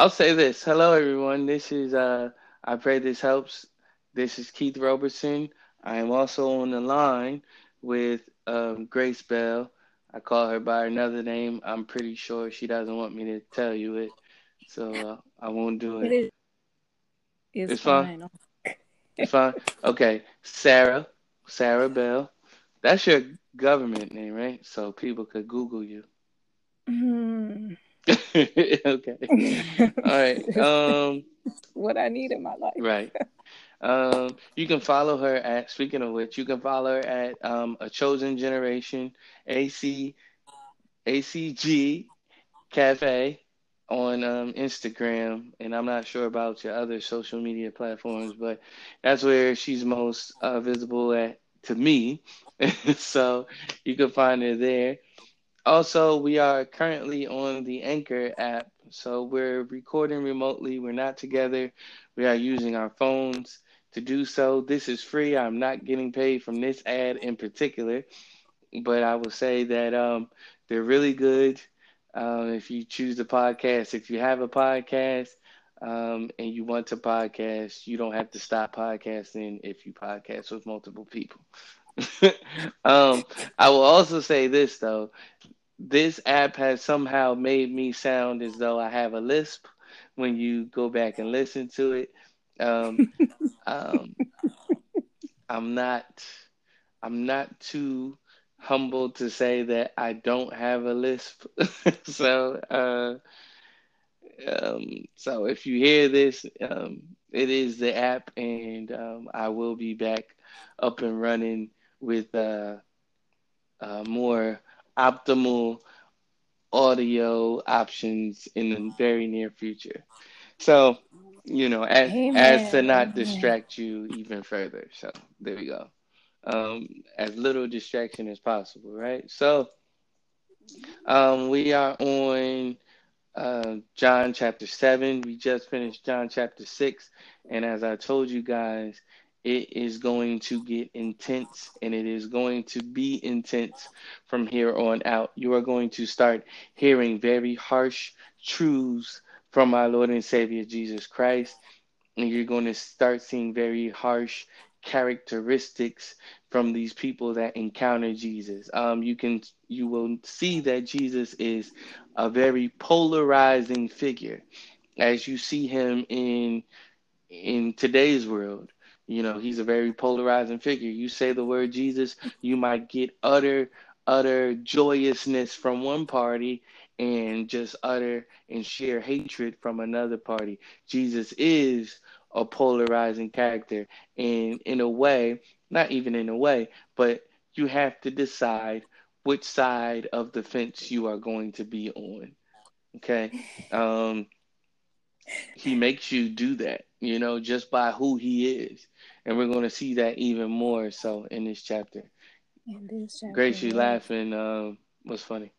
I'll say this. Hello, everyone. This is, uh, I pray this helps. This is Keith Robertson. I am also on the line with um, Grace Bell. I call her by another name. I'm pretty sure she doesn't want me to tell you it, so uh, I won't do it. It is. It's, It's fine. fine. It's fine. Okay, Sarah, Sarah Bell. That's your government name, right? So people could Google you. Hmm. okay. All right. Um. what I need in my life. Right. Um, you can follow her at, speaking of which, you can follow her at um, A Chosen Generation, AC, ACG Cafe on um, Instagram. And I'm not sure about your other social media platforms, but that's where she's most uh, visible at to me. so you can find her there. Also, we are currently on the Anchor app. So we're recording remotely. We're not together. We are using our phones to do so. This is free. I'm not getting paid from this ad in particular, but I will say that um, they're really good. Um, if you choose the podcast, if you have a podcast um, and you want to podcast, you don't have to stop podcasting if you podcast with multiple people. um, I will also say this though. This app has somehow made me sound as though I have a lisp when you go back and listen to it. Um, um, I'm not I'm not too humble to say that I don't have a lisp. so uh, um, so if you hear this, um, it is the app, and um, I will be back up and running with uh, uh, more optimal audio options in the very near future. So, you know, as as to not distract you even further. So there we go. Um, as little distraction as possible, right? So, um, we are on uh, John chapter seven. We just finished John chapter six, and as I told you guys, it is going to get intense, and it is going to be intense from here on out. You are going to start hearing very harsh truths from our Lord and Savior Jesus Christ, and you're going to start seeing very harsh characteristics from these people that encounter Jesus. Um, you can you will see that Jesus is a very polarizing figure as you see him in in today's world. You know, he's a very polarizing figure. You say the word Jesus, you might get utter utter joyousness from one party and just utter and sheer hatred from another party. Jesus is a polarizing character and in a way, not even in a way, but you have to decide which side of the fence you are going to be on. Okay? Um he makes you do that, you know, just by who he is. And we're going to see that even more so in this chapter. In this chapter, Grace, you yeah. laughing. Um, what's funny?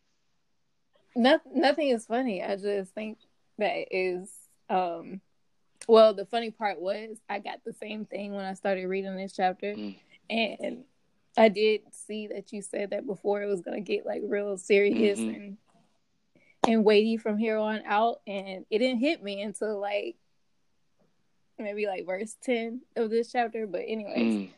No, nothing is funny. I just think that is um well the funny part was I got the same thing when I started reading this chapter Mm. and I did see that you said that before it was gonna get like real serious Mhm. and and weighty from here on out and it didn't hit me until like maybe like verse 10 of this chapter but anyways Mm,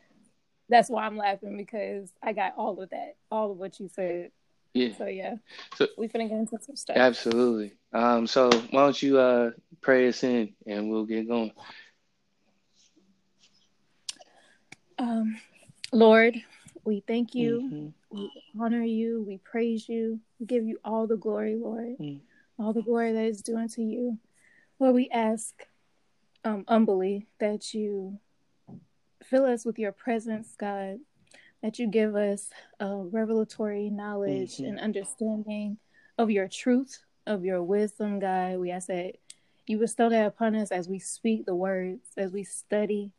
that's why I'm laughing because I got all of that all of what you said yeah, so yeah So- we finna get into some stuff absolutely. Um, so why don't you uh pray us in and we'll get going. Um, Lord, we thank you. Mhm. We honor you. We praise you. We give you all the glory, Lord. Mm. All the glory that is due unto you. Lord, we ask um, humbly that you fill us with your presence, God. That you give us uh, revelatory knowledge Mhm. and understanding of your truth, of your wisdom, God. We ask that you bestow that upon us as we speak the words, as we study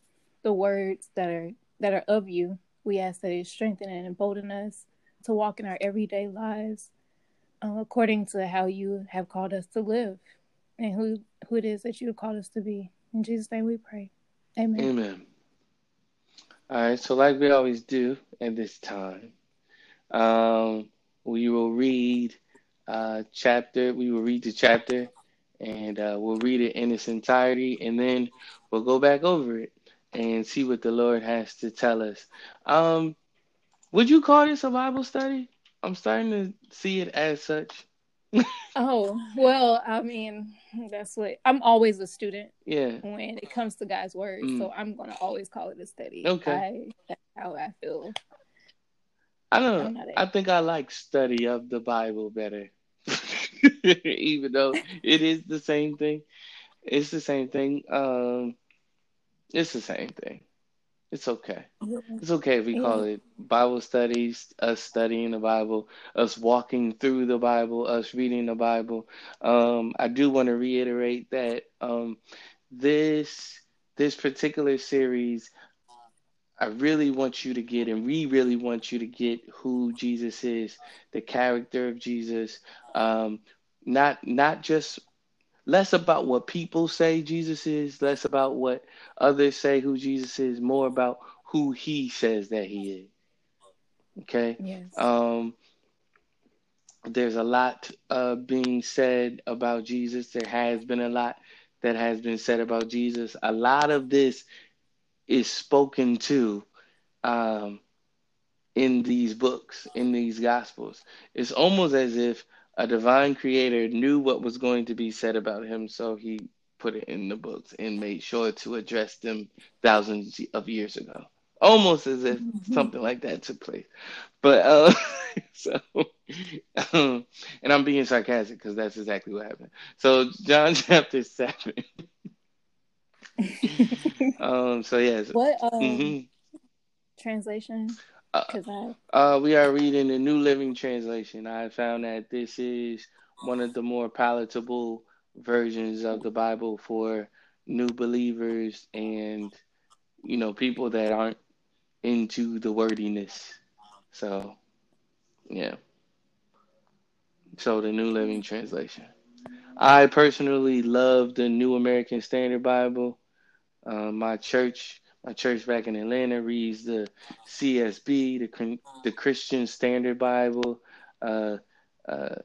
the words that are that are of you. We ask that it strengthen and embolden us to walk in our everyday lives uh, according to how you have called us to live and who who it is that you have called us to be. In Jesus' name we pray. Amen. Amen. All right, so like we always do at this time, um, we will read uh chapter, we will read the chapter, and uh, we'll read it in its entirety, and then we'll go back over it and see what the Lord has to tell us. Um, would you call this a Bible study? I'm starting to see it as such. Oh well, I mean, that's what I'm always a student. Yeah. When it comes to God's word, mm. so I'm gonna always call it a study. Okay. I, that's how I feel. I don't know. I think I like study of the Bible better. Even though it is the same thing. It's the same thing. Um it's the same thing. It's okay. It's okay if we call it Bible studies, us studying the Bible, us walking through the Bible, us reading the Bible. Um, I do want to reiterate that um, this this particular series, I really want you to get, and we really want you to get who Jesus is, the character of Jesus. Um, not not just less about what people say Jesus is, less about what others say who Jesus is, more about who he says that he is. Okay? Yes. Um there's a lot uh, being said about Jesus. There has been a lot that has been said about Jesus. A lot of this is spoken to um, in these books, in these gospels. It's almost as if a divine creator knew what was going to be said about him, so he put it in the books and made sure to address them thousands of years ago. Almost as if mm-hmm. something like that took place. But uh, so, um, and I'm being sarcastic because that's exactly what happened. So, John chapter 7. um, so, yes. What um, mm-hmm. translation? Because uh, uh, we are reading the New Living Translation. I found that this is one of the more palatable versions of the Bible for new believers and you know people that aren't into the wordiness. So, yeah. So the New Living Translation. I personally love the New American Standard Bible. Uh, my church my church back in Atlanta reads the CSB, the the Christian Standard Bible. Uh, uh,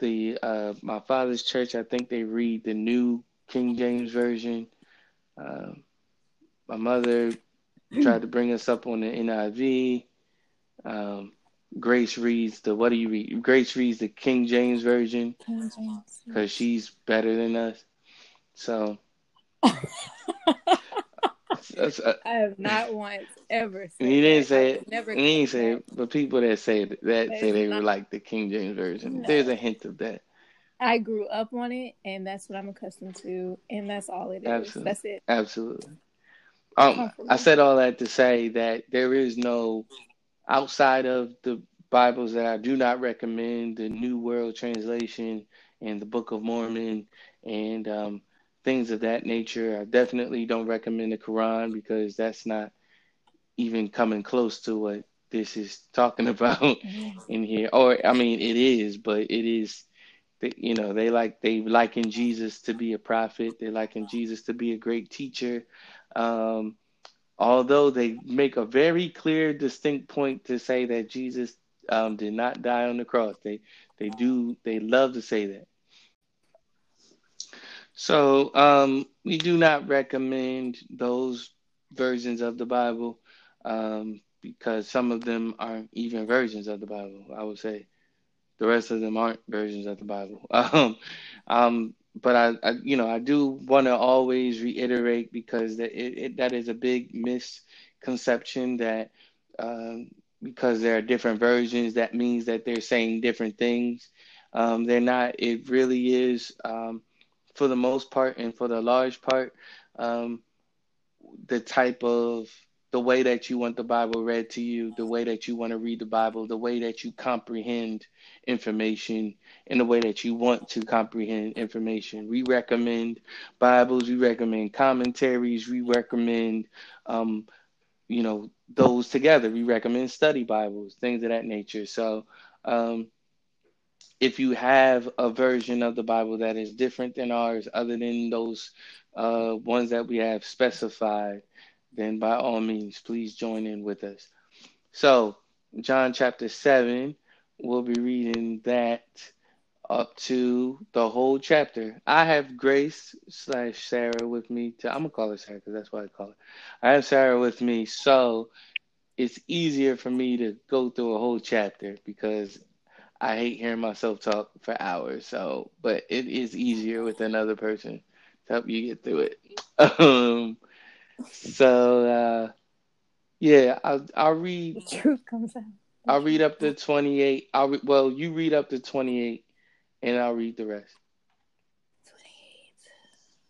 the uh, my father's church, I think they read the New King James Version. Uh, my mother tried to bring us up on the NIV. Um, Grace reads the what do you read? Grace reads the King James Version because she's better than us. So That's, uh, I have not once ever. Said he didn't that. say it. Never. He didn't say it. But people that say that, that say they not, like the King James version. No. There's a hint of that. I grew up on it, and that's what I'm accustomed to, and that's all it is. Absolutely. That's it. Absolutely. Um, I said all that to say that there is no outside of the Bibles that I do not recommend the New World Translation and the Book of Mormon and um, things of that nature. I definitely don't recommend the Quran because that's not even coming close to what this is talking about in here. Or I mean, it is, but it is. You know, they like they liken Jesus to be a prophet. They liken Jesus to be a great teacher. Um, although they make a very clear, distinct point to say that Jesus um, did not die on the cross. They they do they love to say that. So um, we do not recommend those versions of the Bible um, because some of them aren't even versions of the Bible. I would say the rest of them aren't versions of the Bible. Um, um, but I, I, you know, I do want to always reiterate because that it, it, that is a big misconception that um, because there are different versions, that means that they're saying different things. Um, they're not. It really is um, for the most part and for the large part, um, the type of the way that you want the Bible read to you, the way that you want to read the Bible, the way that you comprehend information, and the way that you want to comprehend information. We recommend Bibles, we recommend commentaries, we recommend, um, you know, those together. We recommend study Bibles, things of that nature. So, um, if you have a version of the Bible that is different than ours, other than those uh, ones that we have specified, then by all means, please join in with us. So, John chapter 7, we'll be reading that up to the whole chapter. I have Grace slash Sarah with me. To, I'm gonna call her Sarah because that's what I call her. I have Sarah with me, so it's easier for me to go through a whole chapter because I hate hearing myself talk for hours. So, but it is easier with another person to help you get through it. Um, so uh, yeah, I'll I'll read. The truth comes out. I'll read up to 28. I'll re- well, you read up to 28 and I'll read the rest.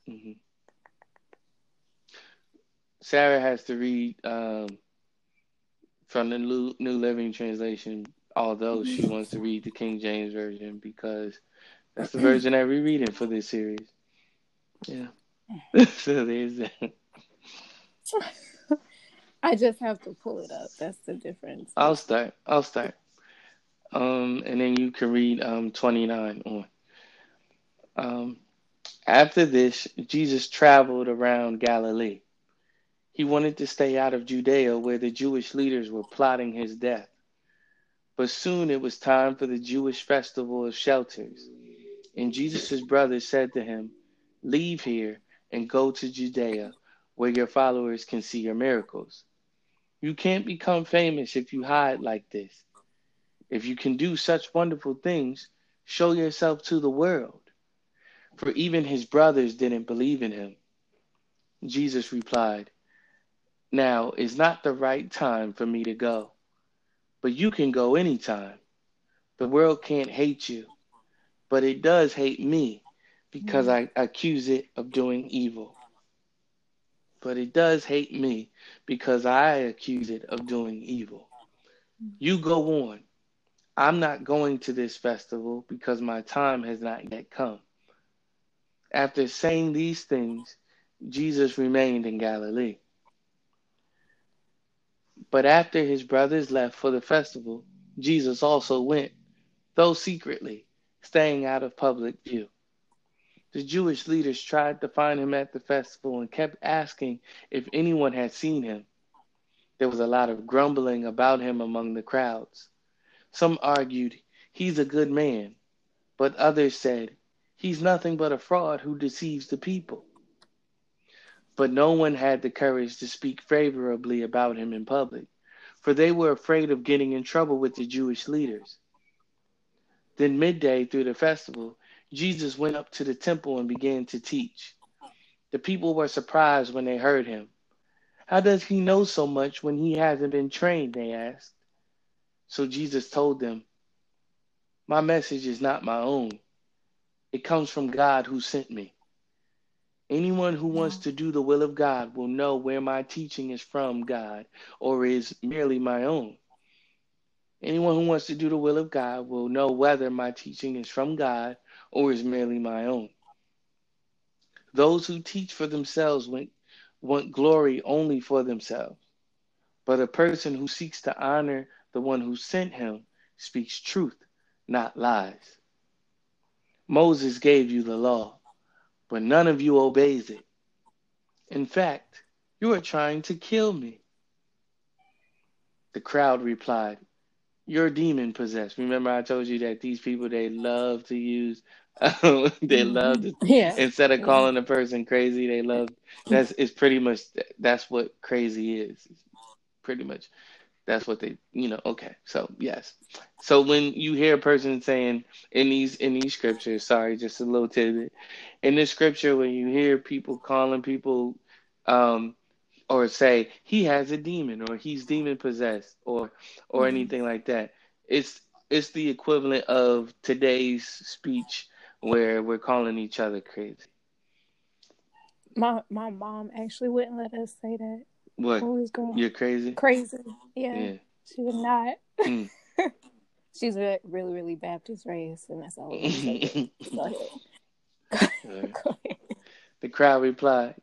28. Mm-hmm. Sarah has to read um, from the New, New Living Translation, although she mm-hmm. wants to read the King James Version because that's the version that we're reading for this series. Yeah. so there's that. I just have to pull it up. That's the difference. I'll start. I'll start. Um, and then you can read um 29 on. Um, after this, Jesus traveled around Galilee. He wanted to stay out of Judea where the Jewish leaders were plotting his death. But soon it was time for the Jewish festival of shelters. And Jesus' brothers said to him, Leave here and go to Judea where your followers can see your miracles. You can't become famous if you hide like this. If you can do such wonderful things, show yourself to the world. For even his brothers didn't believe in him. Jesus replied, Now is not the right time for me to go, but you can go anytime. The world can't hate you, but it does hate me because mm-hmm. I accuse it of doing evil. But it does hate me because I accuse it of doing evil. You go on. I'm not going to this festival because my time has not yet come. After saying these things, Jesus remained in Galilee. But after his brothers left for the festival, Jesus also went, though secretly, staying out of public view. The Jewish leaders tried to find him at the festival and kept asking if anyone had seen him. There was a lot of grumbling about him among the crowds. Some argued, he's a good man, but others said, he's nothing but a fraud who deceives the people. But no one had the courage to speak favorably about him in public, for they were afraid of getting in trouble with the Jewish leaders. Then, midday through the festival, Jesus went up to the temple and began to teach. The people were surprised when they heard him. How does he know so much when he hasn't been trained? They asked. So Jesus told them, My message is not my own, it comes from God who sent me. Anyone who wants to do the will of God will know where my teaching is from God or is merely my own. Anyone who wants to do the will of God will know whether my teaching is from God or is merely my own. Those who teach for themselves want, want glory only for themselves. But a person who seeks to honor the one who sent him, speaks truth, not lies. Moses gave you the law, but none of you obeys it. In fact, you are trying to kill me. The crowd replied, You're demon possessed. Remember, I told you that these people, they love to use they love to, yeah. instead of calling a person crazy, they love that's it's pretty much that's what crazy is. Pretty much that's what they, you know. Okay, so yes. So when you hear a person saying in these in these scriptures, sorry, just a little tidbit. In this scripture, when you hear people calling people, um, or say he has a demon or he's demon possessed or or mm-hmm. anything like that, it's it's the equivalent of today's speech where we're calling each other crazy. My my mom actually wouldn't let us say that. What? You're crazy. Crazy. Yeah. yeah. She would not. Mm. She's a really, really Baptist raised, and that's all. Go ahead. Go ahead. The crowd replied,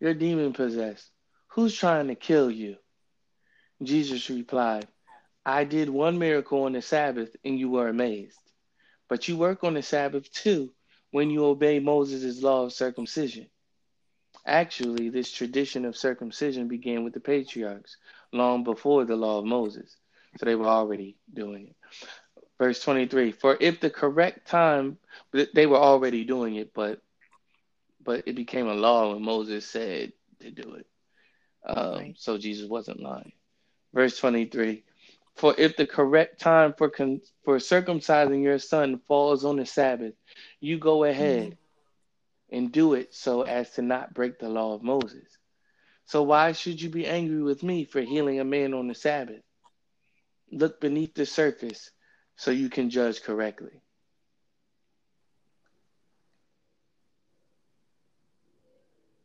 "You're demon possessed. Who's trying to kill you?" Jesus replied, "I did one miracle on the Sabbath, and you were amazed. But you work on the Sabbath too, when you obey Moses' law of circumcision." Actually, this tradition of circumcision began with the patriarchs long before the law of Moses. So they were already doing it. Verse 23 For if the correct time, they were already doing it, but but it became a law when Moses said to do it. Um, right. So Jesus wasn't lying. Verse 23 For if the correct time for, con- for circumcising your son falls on the Sabbath, you go ahead mm-hmm. And do it so as to not break the law of Moses. So why should you be angry with me for healing a man on the Sabbath? Look beneath the surface so you can judge correctly.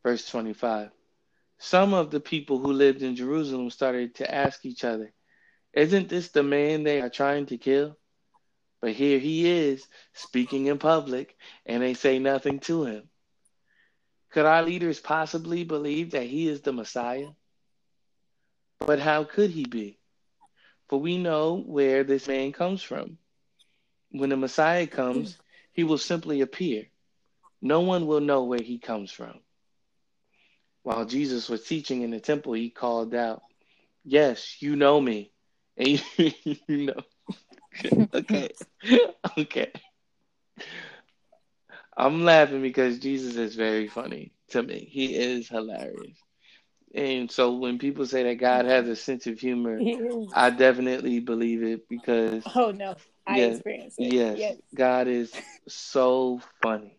Verse 25. Some of the people who lived in Jerusalem started to ask each other, Isn't this the man they are trying to kill? But here he is, speaking in public, and they say nothing to him. Could our leaders possibly believe that he is the Messiah? But how could he be? For we know where this man comes from. When the Messiah comes, he will simply appear. No one will know where he comes from. While Jesus was teaching in the temple, he called out, Yes, you know me. And you, know. okay. okay. I'm laughing because Jesus is very funny to me. He is hilarious. And so when people say that God has a sense of humor, I definitely believe it because Oh no, I yes, experienced it. Yes, yes, God is so funny.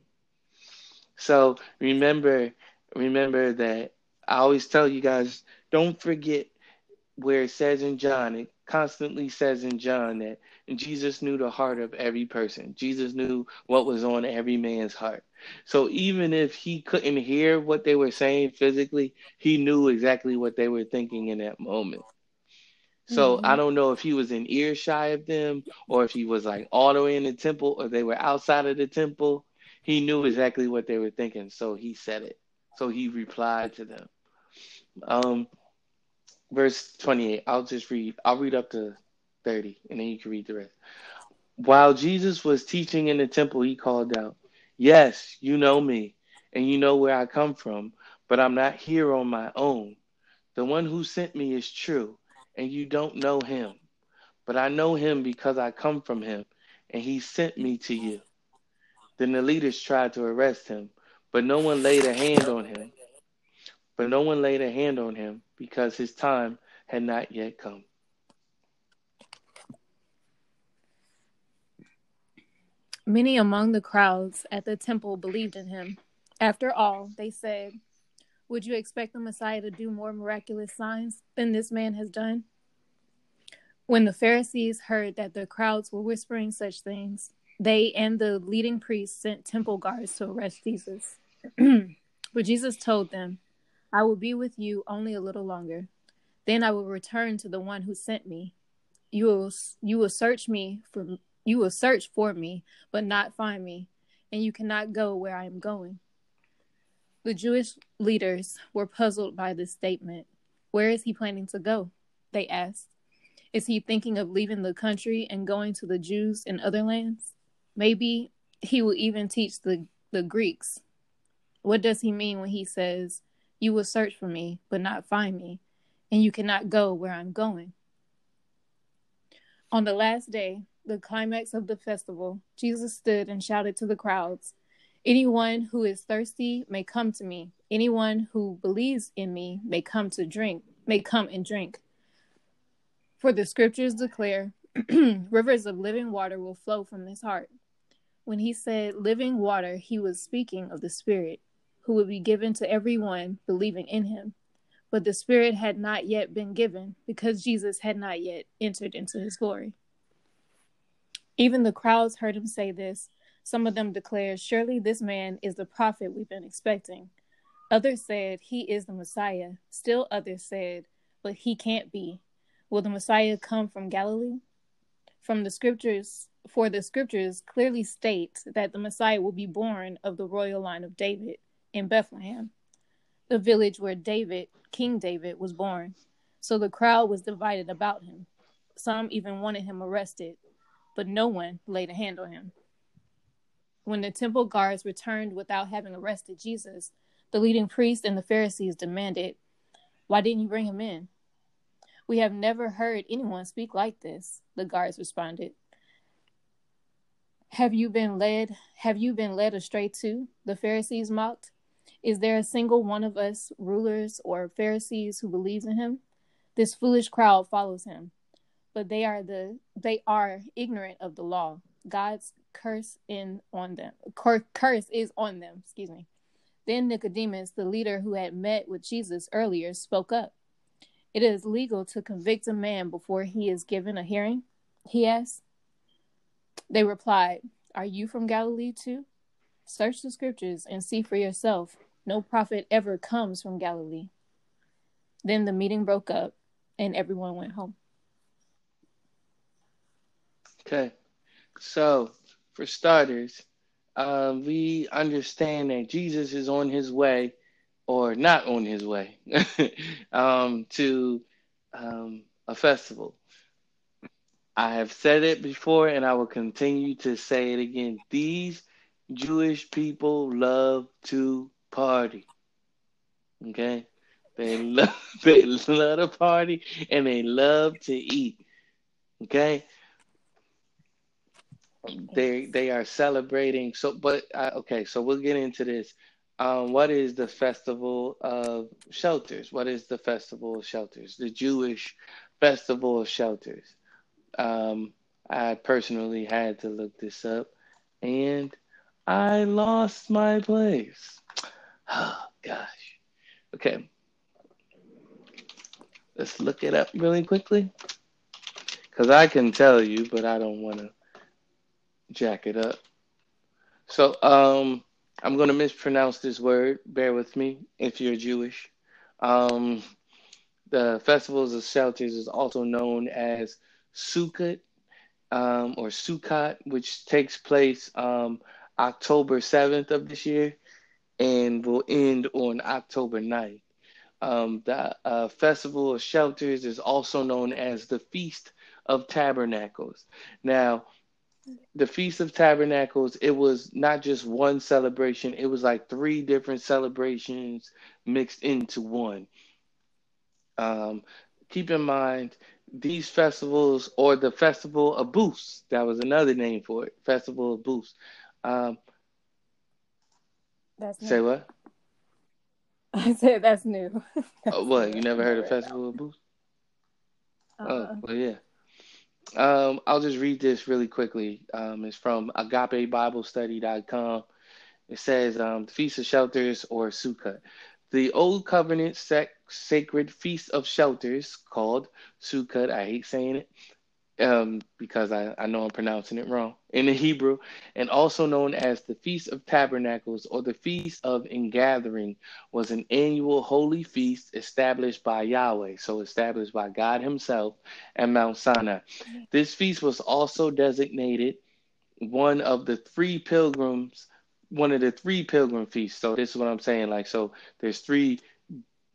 So remember remember that I always tell you guys don't forget where it says in John, it constantly says in John that Jesus knew the heart of every person. Jesus knew what was on every man's heart. So even if he couldn't hear what they were saying physically, he knew exactly what they were thinking in that moment. So mm-hmm. I don't know if he was in earshot of them or if he was like all the way in the temple or they were outside of the temple. He knew exactly what they were thinking. So he said it. So he replied to them. Um, verse 28. I'll just read. I'll read up to 30 and then you can read the rest. While Jesus was teaching in the temple, he called out, Yes, you know me, and you know where I come from, but I'm not here on my own. The one who sent me is true, and you don't know him. But I know him because I come from him, and he sent me to you. Then the leaders tried to arrest him, but no one laid a hand on him. But no one laid a hand on him because his time had not yet come. Many among the crowds at the temple believed in him. After all, they said, Would you expect the Messiah to do more miraculous signs than this man has done? When the Pharisees heard that the crowds were whispering such things, they and the leading priests sent temple guards to arrest Jesus. but Jesus told them, I will be with you only a little longer. Then I will return to the one who sent me. You will, you will search me for you will search for me, but not find me, and you cannot go where I am going. The Jewish leaders were puzzled by this statement. Where is he planning to go? They asked. Is he thinking of leaving the country and going to the Jews in other lands? Maybe he will even teach the, the Greeks. What does he mean when he says, You will search for me, but not find me, and you cannot go where I'm going? On the last day, the climax of the festival, Jesus stood and shouted to the crowds, Anyone who is thirsty may come to me. Anyone who believes in me may come to drink, may come and drink. For the scriptures declare, rivers of living water will flow from his heart. When he said living water, he was speaking of the Spirit, who would be given to everyone believing in him. But the Spirit had not yet been given because Jesus had not yet entered into his glory. Even the crowds heard him say this. Some of them declared, Surely this man is the prophet we've been expecting. Others said, He is the Messiah. Still others said, But he can't be. Will the Messiah come from Galilee? From the scriptures, for the scriptures clearly state that the Messiah will be born of the royal line of David in Bethlehem, the village where David, King David, was born. So the crowd was divided about him. Some even wanted him arrested but no one laid a hand on him. When the temple guards returned without having arrested Jesus, the leading priests and the Pharisees demanded, Why didn't you bring him in? We have never heard anyone speak like this, the guards responded. Have you been led? Have you been led astray too? The Pharisees mocked. Is there a single one of us, rulers or Pharisees, who believes in him? This foolish crowd follows him, but they are the they are ignorant of the law. God's curse in on them. Curse is on them. Excuse me. Then Nicodemus, the leader who had met with Jesus earlier, spoke up. It is legal to convict a man before he is given a hearing? He asked. They replied, Are you from Galilee too? Search the scriptures and see for yourself. No prophet ever comes from Galilee. Then the meeting broke up and everyone went home. Okay. So, for starters, uh, we understand that Jesus is on his way or not on his way um, to um, a festival. I have said it before and I will continue to say it again. These Jewish people love to party. Okay? They love they love to party and they love to eat. Okay? They they are celebrating so but uh, okay, so we'll get into this. Um, what is the festival of shelters? What is the festival of shelters? The Jewish festival of shelters. Um, I personally had to look this up and I lost my place. Oh, gosh. Okay. Let's look it up really quickly. Because I can tell you, but I don't want to jack it up. So, um, I'm going to mispronounce this word. Bear with me if you're Jewish. Um, the festivals of shelters is also known as Sukkot um, or Sukkot, which takes place um, October 7th of this year and will end on October 9th. Um, the uh, Festival of Shelters is also known as the Feast of Tabernacles. Now, the Feast of Tabernacles, it was not just one celebration, it was like three different celebrations mixed into one. Um, keep in mind, these festivals, or the Festival of Booths, that was another name for it, Festival of Booths. Um, that's say what? I said that's new. that's oh, what? You never heard of Festival of Booths? Uh-uh. Oh, well, yeah. Um, I'll just read this really quickly. Um, it's from agapebiblestudy.com. It says um, Feast of Shelters or Sukkot. The Old Covenant sec- sacred Feast of Shelters called Sukkot. I hate saying it um, because I, I know I'm pronouncing it wrong in the Hebrew, and also known as the Feast of Tabernacles or the Feast of Ingathering, was an annual holy feast established by Yahweh, so established by God Himself at Mount Sinai. This feast was also designated one of the three pilgrims, one of the three pilgrim feasts. So this is what I'm saying. Like, so there's three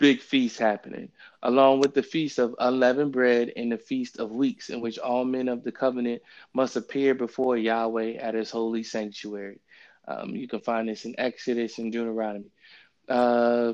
big feast happening, along with the feast of unleavened bread and the feast of weeks, in which all men of the covenant must appear before Yahweh at his holy sanctuary. Um, you can find this in Exodus and Deuteronomy. Uh,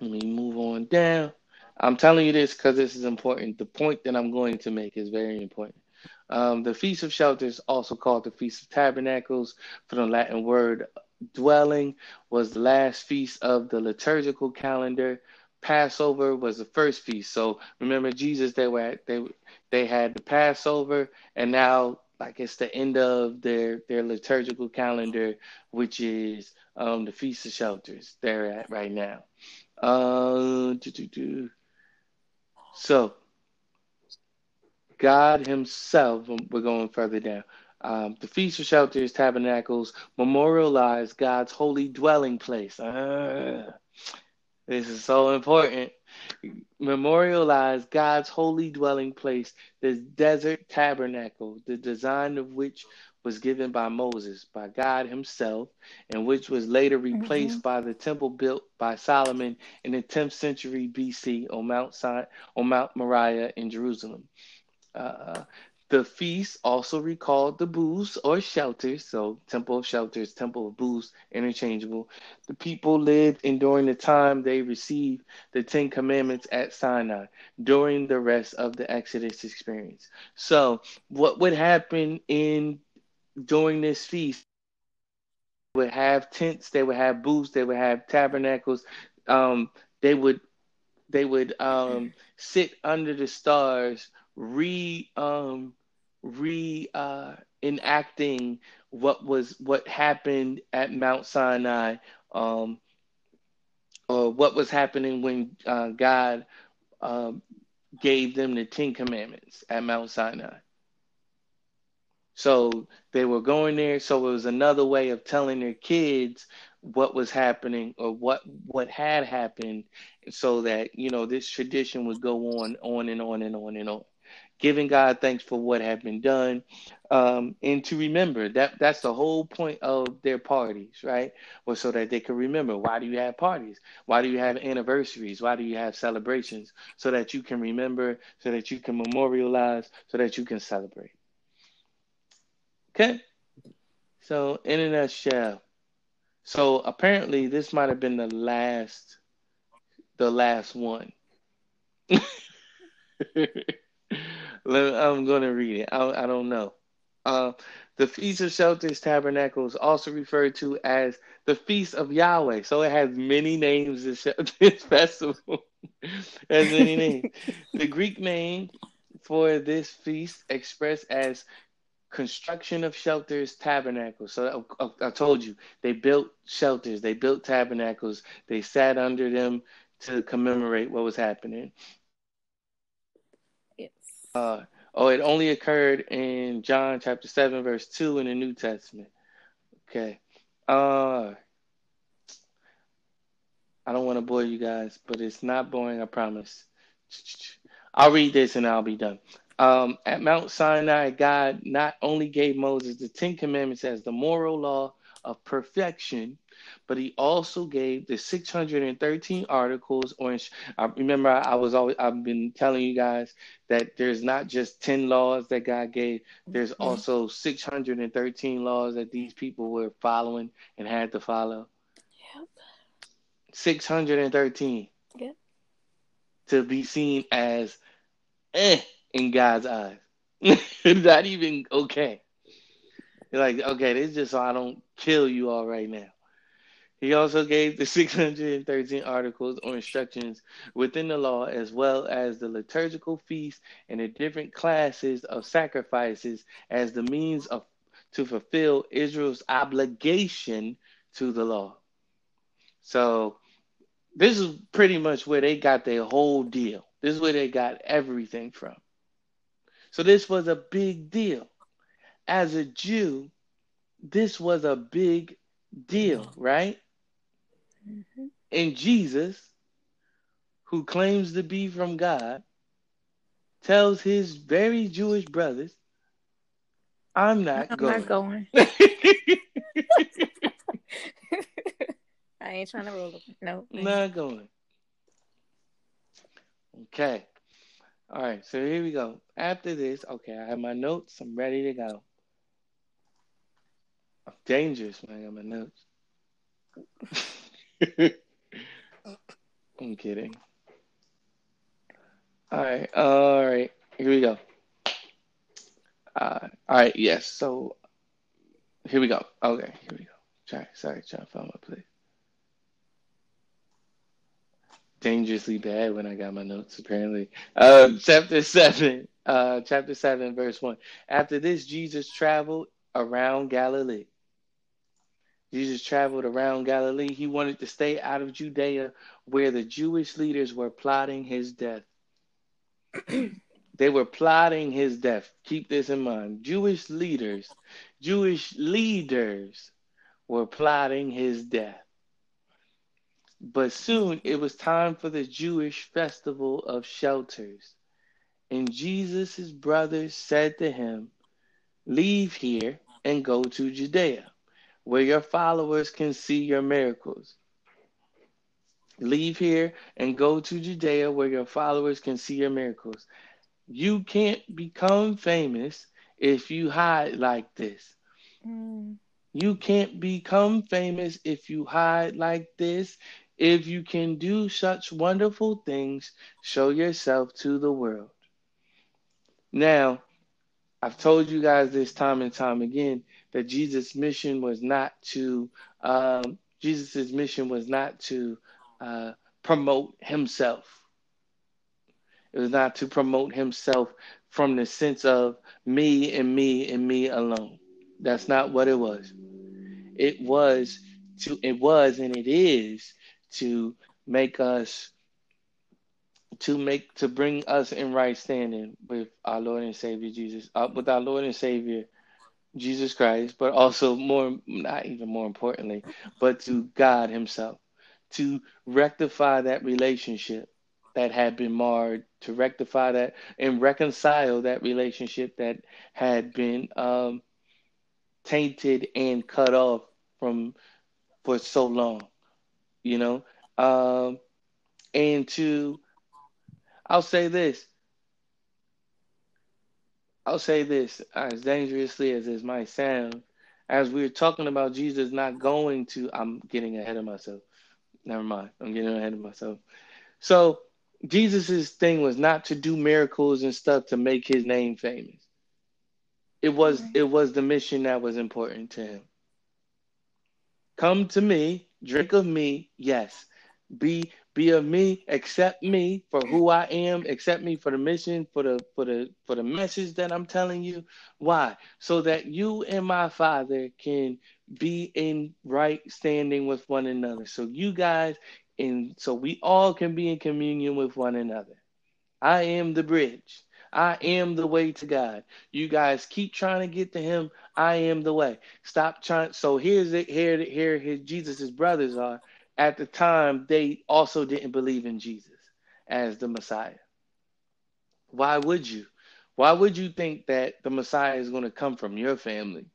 let me move on down. I'm telling you this because this is important. The point that I'm going to make is very important. Um, the Feast of Shelters, also called the Feast of Tabernacles, from the Latin word dwelling was the last feast of the liturgical calendar. Passover was the first feast. So remember Jesus, they were at, they they had the Passover, and now like it's the end of their their liturgical calendar, which is um, the Feast of Shelters. They're at right now. Uh, so God Himself, we're going further down. Um, the Feast of Shelters, Tabernacles memorialize God's holy dwelling place. Uh, this is so important. Memorialize God's holy dwelling place, the desert tabernacle, the design of which was given by Moses, by God Himself, and which was later replaced mm-hmm. by the temple built by Solomon in the 10th century BC on Mount on Mount Moriah in Jerusalem. Uh, the feast also recalled the booths or shelters, so temple of shelters, temple of booths, interchangeable. The people lived in during the time they received the Ten Commandments at Sinai during the rest of the Exodus experience. So, what would happen in during this feast would have tents, they would have booths, they would have tabernacles. Um, they would they would um, sit under the stars, re um, re uh, enacting what was what happened at Mount Sinai, um, or what was happening when uh, God um, gave them the Ten Commandments at Mount Sinai. So they were going there. So it was another way of telling their kids what was happening or what what had happened, so that you know this tradition would go on, on and on and on and on giving God thanks for what had been done, um, and to remember that that's the whole point of their parties, right? Was so that they can remember. Why do you have parties? Why do you have anniversaries? Why do you have celebrations? So that you can remember, so that you can memorialize, so that you can celebrate. Okay. So in a nutshell, so apparently this might have been the last, the last one. I'm going to read it. I, I don't know. Uh, the Feast of Shelters Tabernacle is also referred to as the Feast of Yahweh. So it has many names, this, this festival has many names. the Greek name for this feast expressed as construction of shelters, tabernacles. So I, I, told you, they built shelters, they built tabernacles, they sat under them to commemorate what was happening. Uh, oh, it only occurred in John chapter 7, verse 2 in the New Testament. Okay. Uh, I don't want to bore you guys, but it's not boring, I promise. I'll read this and I'll be done. Um, at Mount Sinai, God not only gave Moses the Ten Commandments as the moral law of perfection, but he also gave the 613 articles or I remember I was always I've been telling you guys that there's not just 10 laws that God gave there's mm-hmm. also 613 laws that these people were following and had to follow. Yep. 613 yep. to be seen as eh in God's eyes. Not even okay. You're like okay this is just so I don't kill you all right now he also gave the 613 articles or instructions within the law, as well as the liturgical feasts and the different classes of sacrifices as the means of to fulfill Israel's obligation to the law. So this is pretty much where they got their whole deal. This is where they got everything from. So this was a big deal. As a Jew, this was a big deal, right? Mm-hmm. And Jesus, who claims to be from God, tells his very Jewish brothers, I'm not I'm going. Not going. I ain't trying to roll up. No. Not going. Okay. All right. So here we go. After this, okay, I have my notes. I'm ready to go. I'm dangerous when I got my notes. I'm kidding. All right, all right. Here we go. Uh, all right, yes. So here we go. Okay, here we go. Sorry, sorry, trying to find my place. Dangerously bad when I got my notes. Apparently, uh, chapter seven. Uh, chapter seven, verse one. After this, Jesus traveled around Galilee Jesus traveled around Galilee. He wanted to stay out of Judea where the Jewish leaders were plotting his death. they were plotting his death. Keep this in mind. Jewish leaders, Jewish leaders were plotting his death. But soon it was time for the Jewish festival of shelters. And Jesus' brothers said to him, Leave here and go to Judea where your followers can see your miracles. Leave here and go to Judea where your followers can see your miracles. You can't become famous if you hide like this. Mm. You can't become famous if you hide like this. If you can do such wonderful things, show yourself to the world. Now, I've told you guys this time and time again that Jesus' mission was not to um, Jesus' mission was not to uh, promote himself. It was not to promote himself from the sense of me and me and me alone. That's not what it was. It was to it was and it is to make us to make to bring us in right standing with our Lord and Savior Jesus, uh, with our Lord and Savior Jesus Christ, but also more not even more importantly, but to God Himself, to rectify that relationship that had been marred, to rectify that and reconcile that relationship that had been um, tainted and cut off from for so long, you know, um, and to I'll say this. I'll say this as dangerously as this might sound, as we're talking about Jesus not going to, I'm getting ahead of myself. Never mind. I'm getting ahead of myself. So, Jesus's thing was not to do miracles and stuff to make his name famous. It was it was the mission that was important to him. Come to me, drink of me, yes. Be be of me, accept me for who I am, accept me for the mission, for the for the for the message that I'm telling you. Why? So that you and my father can be in right standing with one another. So you guys and so we all can be in communion with one another. I am the bridge. I am the way to God. You guys keep trying to get to him. I am the way. Stop trying. So here's it. Here, here, his Jesus' brothers are at the time, they also didn't believe in Jesus as the Messiah. Why would you? Why would you think that the Messiah is going to come from your family?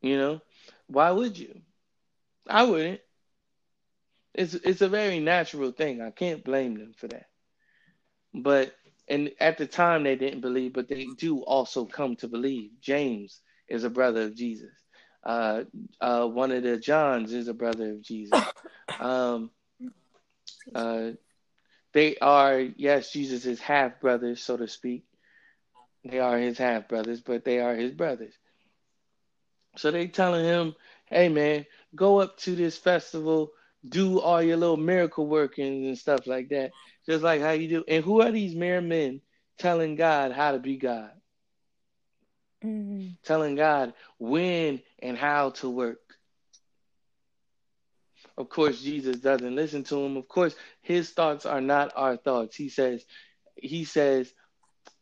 You know, why would you? I wouldn't. It's it's a very natural thing. I can't blame them for that. But and at the time they didn't believe, but they do also come to believe. James is a brother of Jesus. Uh, uh, one of the Johns is a brother of Jesus. Um, uh, they are, yes, Jesus is half brothers, so to speak. They are his half brothers, but they are his brothers. So they telling him, "Hey, man, go up to this festival, do all your little miracle workings and stuff like that, just like how you do." And who are these mere men telling God how to be God? mm-hmm. telling God when and how to work. Of course, Jesus doesn't listen to him. Of course, his thoughts are not our thoughts. He says, he says,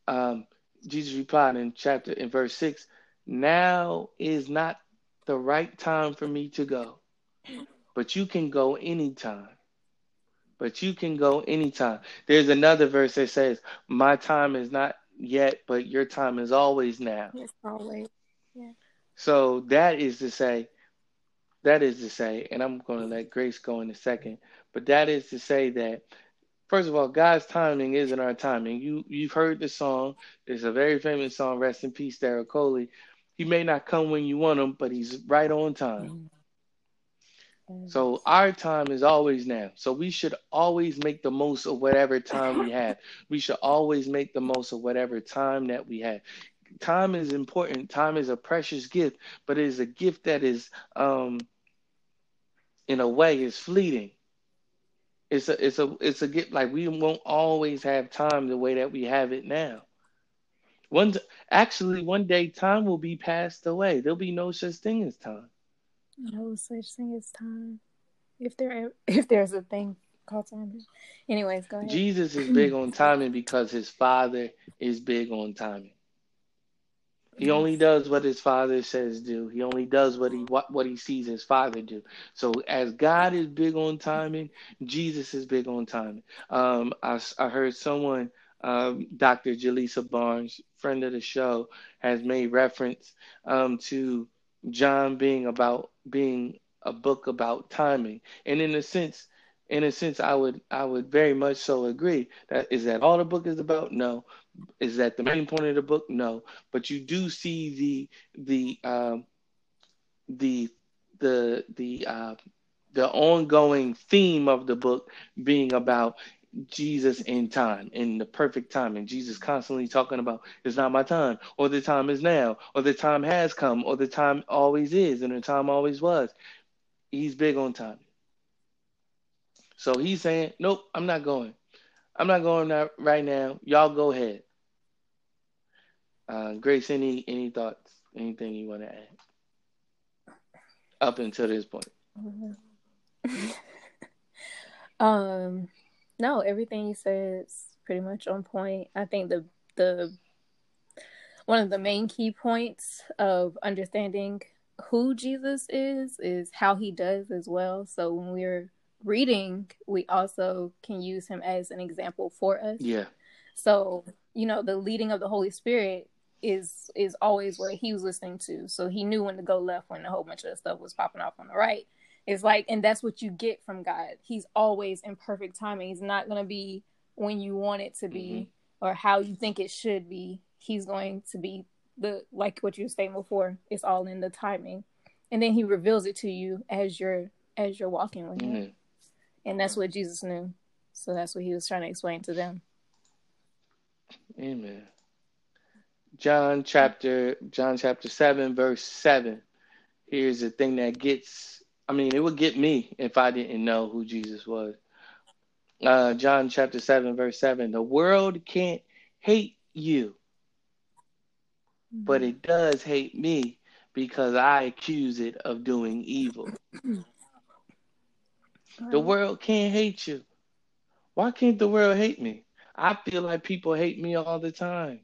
um, Jesus replied in chapter in verse six, now is not the right time for me to go, but you can go anytime. But you can go anytime. There's another verse that says, My time is not yet, but your time is always now. It's always. Yeah. So that is to say, that is to say, and I'm going to let Grace go in a second, but that is to say that first of all, God's timing isn't our timing. You you've heard the song. It's a very famous song. Rest in peace, Daryl Coley. He may not come when you want him, but he's right on time. Mm-hmm. So our time is always now. So we should always make the most of whatever time we have. We should always make the most of whatever time that we have. Time is important. Time is a precious gift, but it is a gift that is um in a way is fleeting. It's a it's a it's a gift like we won't always have time the way that we have it now. One actually one day time will be passed away. There'll be no such thing as time. No such thing as time. If there if there's a thing called time. Anyways, go ahead. Jesus is big on timing because his father is big on timing. He only does what his father says do. He only does what he what, what he sees his father do. So as God is big on timing, Jesus is big on timing. Um, I, I heard someone, um, Dr. Jaleesa Barnes, friend of the show, has made reference um, to John being about being a book about timing. And in a sense, in a sense, I would I would very much so agree. That is that all the book is about? No. Is that the main point of the book? No. But you do see the the um, the the the uh, the ongoing theme of the book being about Jesus in time, in the perfect time. And Jesus constantly talking about it's not my time, or the time is now, or the time has come, or the time always is, and the time always was. He's big on time. So he's saying, Nope, I'm not going. I'm not going right now. Y'all go ahead. Uh, Grace, any any thoughts? Anything you want to add? Up until this point. um no, everything you said is pretty much on point. I think the the one of the main key points of understanding who Jesus is is how he does as well. So when we're reading, we also can use him as an example for us. Yeah. So, you know, the leading of the Holy Spirit is is always what he was listening to. So he knew when to go left when a whole bunch of stuff was popping off on the right. It's like, and that's what you get from God. He's always in perfect timing. He's not going to be when you want it to be mm-hmm. or how you think it should be. He's going to be the, like what you were saying before, it's all in the timing. And then he reveals it to you as you're, as you're walking with him. Mm-hmm. And that's what Jesus knew. So that's what he was trying to explain to them. Amen. John chapter John chapter 7 verse 7. Here's the thing that gets I mean, it would get me if I didn't know who Jesus was. Uh, John chapter 7, verse 7 The world can't hate you, but it does hate me because I accuse it of doing evil. the world can't hate you. Why can't the world hate me? I feel like people hate me all the time.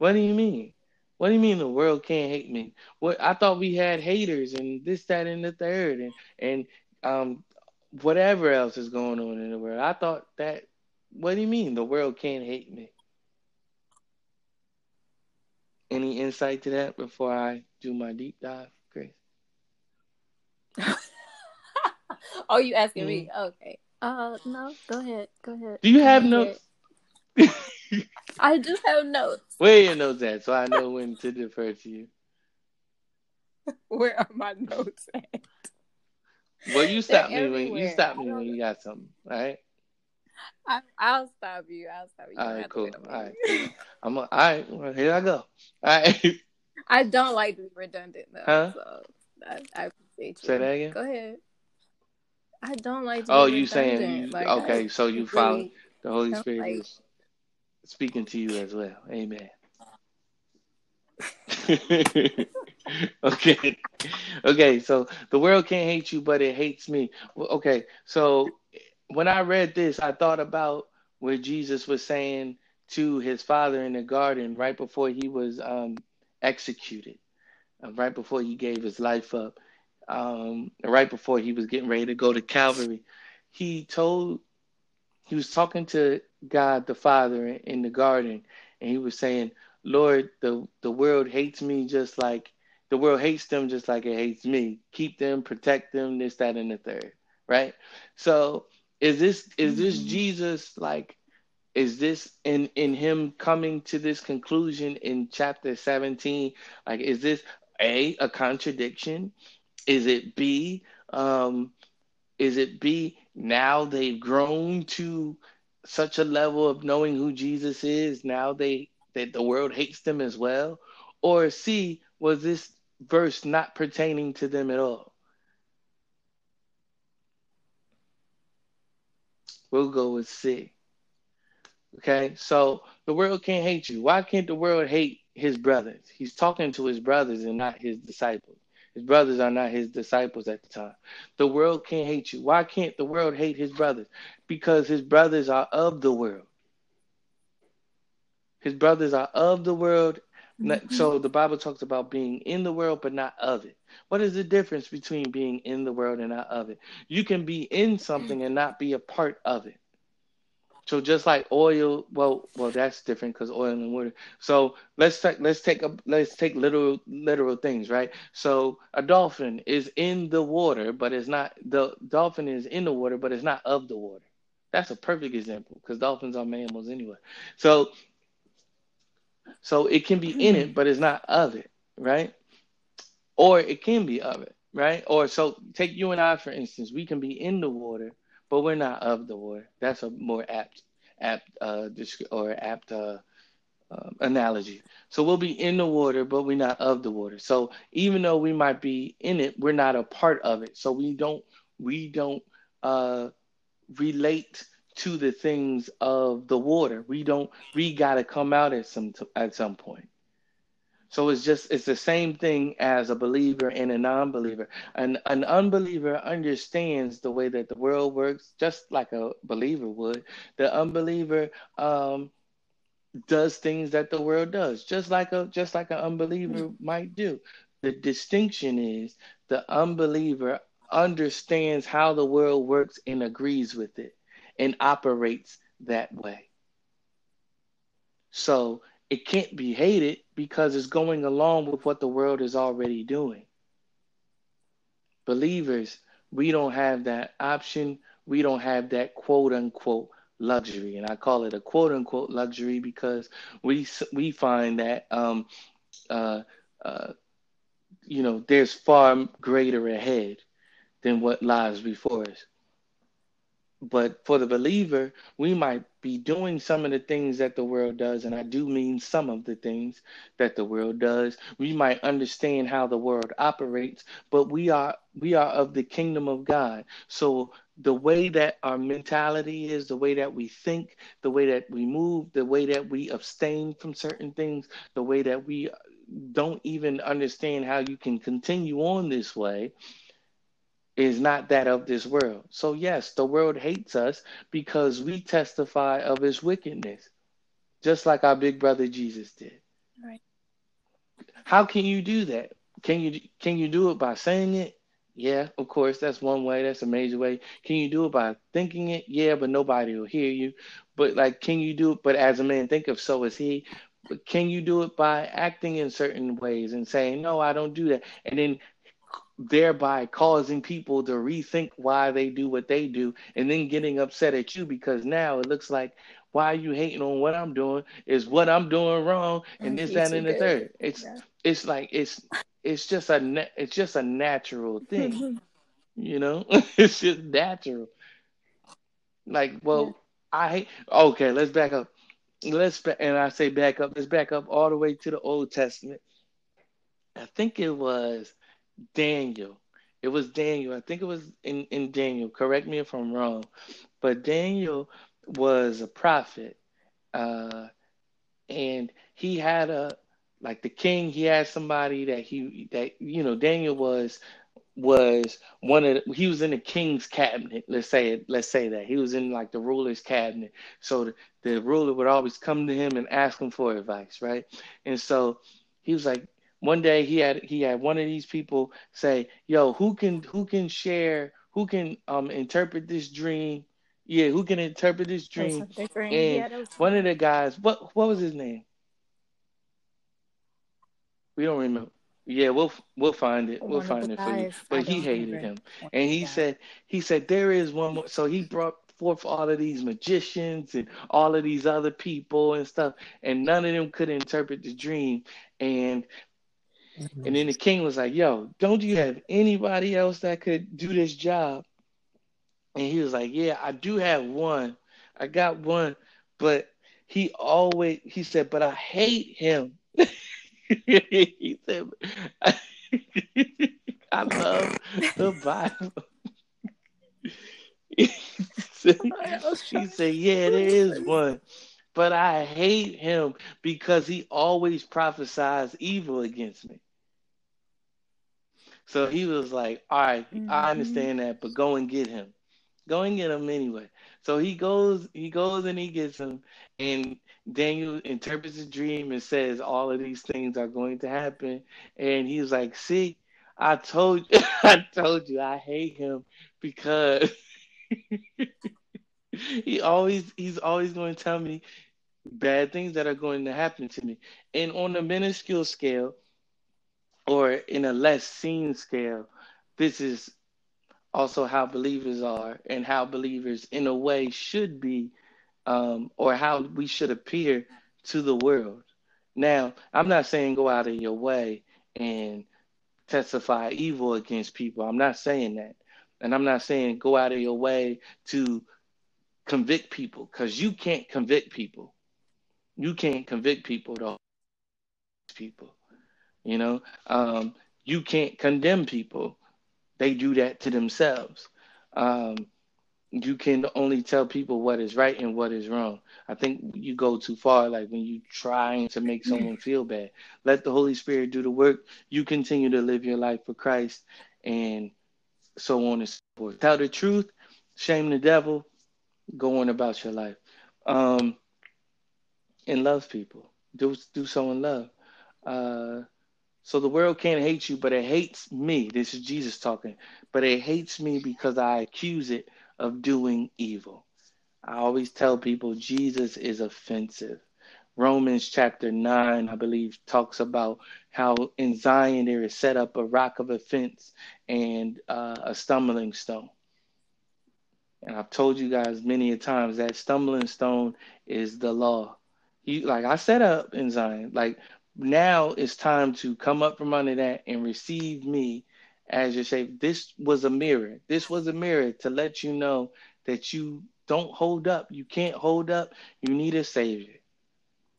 What do you mean? What do you mean the world can't hate me? What I thought we had haters and this, that, and the third, and and um whatever else is going on in the world. I thought that. What do you mean the world can't hate me? Any insight to that before I do my deep dive, Grace? oh, you asking mm-hmm. me? Okay. Uh, no. Go ahead. Go ahead. Do you have notes? I do have notes. Where your notes at? So I know when to defer to you. Where are my notes at? Well, you stop They're me everywhere. when you stop me when you got something, all right? I, will stop you. I'll stop you. All right, cool. All right. I'm a, all right. Well, here I go. All right. I don't like to be redundant though, huh? so I, I appreciate you. Say that again. Go ahead. I don't like. oh, you saying you, like, okay? I, so you follow the Holy Spirit like, is speaking to you as well. Amen. okay. Okay, so the world can't hate you, but it hates me. Okay, so when I read this, I thought about what Jesus was saying to his father in the garden right before he was um, executed, uh, right before he gave his life up, um, right before he was getting ready to go to Calvary. He told, he was talking to God the Father in the garden, and he was saying, Lord, the, the world hates me just like the world hates them just like it hates me. Keep them, protect them, this, that, and the third. Right? So is this is this mm-hmm. Jesus like is this in in him coming to this conclusion in chapter 17 like is this a a contradiction is it b um is it b now they've grown to such a level of knowing who Jesus is, now they that the world hates them as well? Or C, was this verse not pertaining to them at all? We'll go with C. Okay, so the world can't hate you. Why can't the world hate his brothers? He's talking to his brothers and not his disciples. His brothers are not his disciples at the time. The world can't hate you. Why can't the world hate his brothers? Because his brothers are of the world. His brothers are of the world. Mm-hmm. So the Bible talks about being in the world, but not of it. What is the difference between being in the world and not of it? You can be in something and not be a part of it. So just like oil, well, well, that's different because oil and water. So let's take let's take a let's take literal literal things, right? So a dolphin is in the water, but it's not the dolphin is in the water, but it's not of the water. That's a perfect example because dolphins are mammals anyway. So so it can be in it, but it's not of it, right? Or it can be of it, right? Or so take you and I for instance, we can be in the water, but we're not of the water. That's a more apt apt uh, or apt uh, uh, analogy. So we'll be in the water, but we're not of the water. So even though we might be in it, we're not a part of it. So we don't we don't uh, relate to the things of the water. We don't. We got to come out at some at some point. So it's just it's the same thing as a believer and a non-believer. An an unbeliever understands the way that the world works, just like a believer would. The unbeliever um, does things that the world does, just like a just like an unbeliever might do. The distinction is the unbeliever understands how the world works and agrees with it and operates that way. So it can't be hated because it's going along with what the world is already doing. Believers, we don't have that option. We don't have that quote unquote luxury. And I call it a quote unquote luxury because we, we find that, um, uh, uh, you know, there's far greater ahead than what lies before us. But for the believer, we might be doing some of the things that the world does, and I do mean some of the things that the world does. We might understand how the world operates, but we are we are of the kingdom of God. So the way that our mentality is, the way that we think, the way that we move, the way that we abstain from certain things, the way that we don't even understand how you can continue on this way is not that of this world. So, yes, the world hates us because we testify of his wickedness, just like our big brother Jesus did. Right. How can you do that? Can you can you do it by saying it? Yeah, of course, that's one way. That's a major way. Can you do it by thinking it? Yeah, but nobody will hear you. But like, can you do it? But as a man, think of so is he. But can you do it by acting in certain ways and saying, no, I don't do that, and then thereby causing people to rethink why they do what they do and then getting upset at you because now it looks like why are you hating on what I'm doing is what I'm doing wrong and this that and the third. It's yeah. it's like it's it's just a it's just a natural thing you know? It's just natural. Like well yeah. I hate okay let's back up. Let's and I say back up let's back up all the way to the Old Testament. I think it was Daniel. It was Daniel. I think it was in, in Daniel. Correct me if I'm wrong. But Daniel was a prophet. Uh, and he had a like the king, he had somebody that he that you know, Daniel was was one of the, he was in the king's cabinet let's say it let's say that he was in like the ruler's cabinet so the, the ruler would always come to him and ask him for advice right and so he was like one day he had he had one of these people say, "Yo, who can who can share who can um interpret this dream? Yeah, who can interpret this dream?" And yeah, one of the guys, what what was his name? We don't remember. Yeah, we'll we'll find it. We'll find it for you. But he hated him, and he yeah. said he said there is one more. So he brought forth all of these magicians and all of these other people and stuff, and none of them could interpret the dream. And Mm-hmm. And then the king was like, Yo, don't you have anybody else that could do this job? And he was like, Yeah, I do have one. I got one, but he always he said, but I hate him. he said, I love the Bible. she, said, he said, Yeah, there is one. But I hate him because he always prophesies evil against me. So he was like, All right, mm-hmm. I understand that, but go and get him. Go and get him anyway. So he goes, he goes and he gets him, and Daniel interprets the dream and says all of these things are going to happen. And he's like, See, I told you, I told you I hate him because he always he's always going to tell me bad things that are going to happen to me. And on a minuscule scale, or in a less seen scale, this is also how believers are and how believers, in a way, should be, um, or how we should appear to the world. Now, I'm not saying go out of your way and testify evil against people. I'm not saying that. And I'm not saying go out of your way to convict people because you can't convict people. You can't convict people though. People, you know, um, you can't condemn people. They do that to themselves. Um, you can only tell people what is right and what is wrong. I think you go too far, like when you trying to make someone feel bad. Let the Holy Spirit do the work. You continue to live your life for Christ, and so on and so forth. Tell the truth, shame the devil, go on about your life, um, and love people. Do do so in love. Uh, so the world can't hate you, but it hates me. This is Jesus talking, but it hates me because I accuse it of doing evil. I always tell people Jesus is offensive. Romans chapter 9, I believe, talks about how in Zion there is set up a rock of offense and uh, a stumbling stone. And I've told you guys many a times that stumbling stone is the law. You like I set up in Zion. Like now it's time to come up from under that and receive me as your Savior. This was a mirror. This was a mirror to let you know that you don't hold up. You can't hold up. You need a Savior.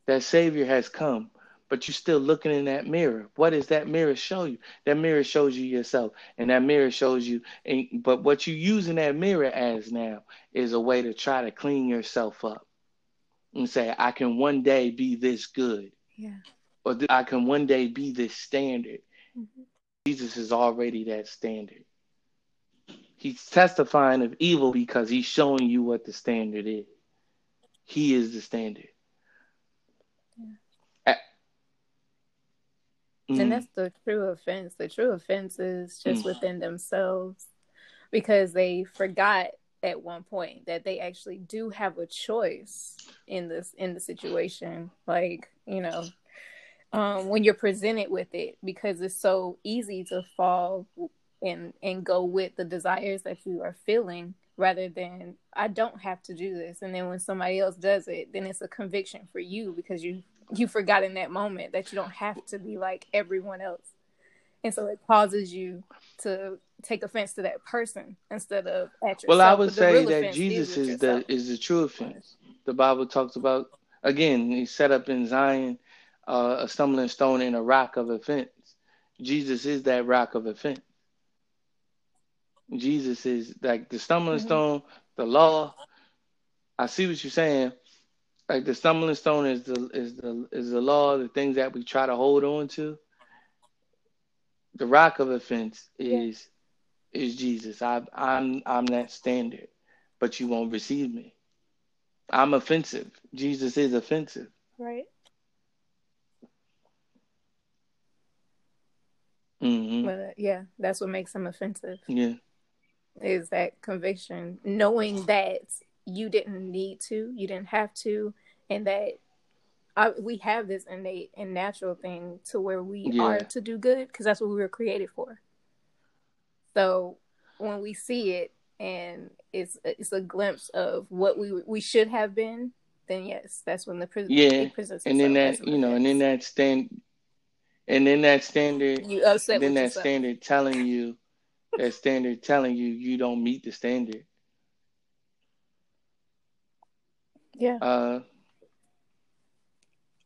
That Savior has come, but you're still looking in that mirror. What does that mirror show you? That mirror shows you yourself, and that mirror shows you. And, but what you using that mirror as now is a way to try to clean yourself up and say, I can one day be this good. Yeah. Or I can one day be this standard. Mm-hmm. Jesus is already that standard. He's testifying of evil because he's showing you what the standard is. He is the standard. Yeah. Mm. And that's the true offense. The true offense is just mm. within themselves because they forgot at one point that they actually do have a choice in this in the situation. Like, you know, um, when you're presented with it because it's so easy to fall and and go with the desires that you are feeling rather than I don't have to do this and then when somebody else does it then it's a conviction for you because you you forgot in that moment that you don't have to be like everyone else and so it causes you to take offense to that person instead of at yourself. Well, I would say that Jesus is, is the is the true offense. The Bible talks about again. He set up in Zion uh, a stumbling stone and a rock of offense. Jesus is that rock of offense. Jesus is like the stumbling mm-hmm. stone, the law. I see what you're saying. Like the stumbling stone is the is the is the law, the things that we try to hold on to. The rock of offense is yeah. is Jesus. I I'm I'm that standard, but you won't receive me. I'm offensive. Jesus is offensive. Right. Mm-hmm. But uh, yeah, that's what makes them offensive. Yeah. Is that conviction, knowing that you didn't need to, you didn't have to, and that I, we have this innate and natural thing to where we yeah. are to do good because that's what we were created for. So when we see it and it's it's a glimpse of what we we should have been, then yes, that's when the prison yeah, and then that you know, and then that stand and then that standard you upset then that yourself. standard telling you that standard telling you you don't meet the standard. Yeah. Uh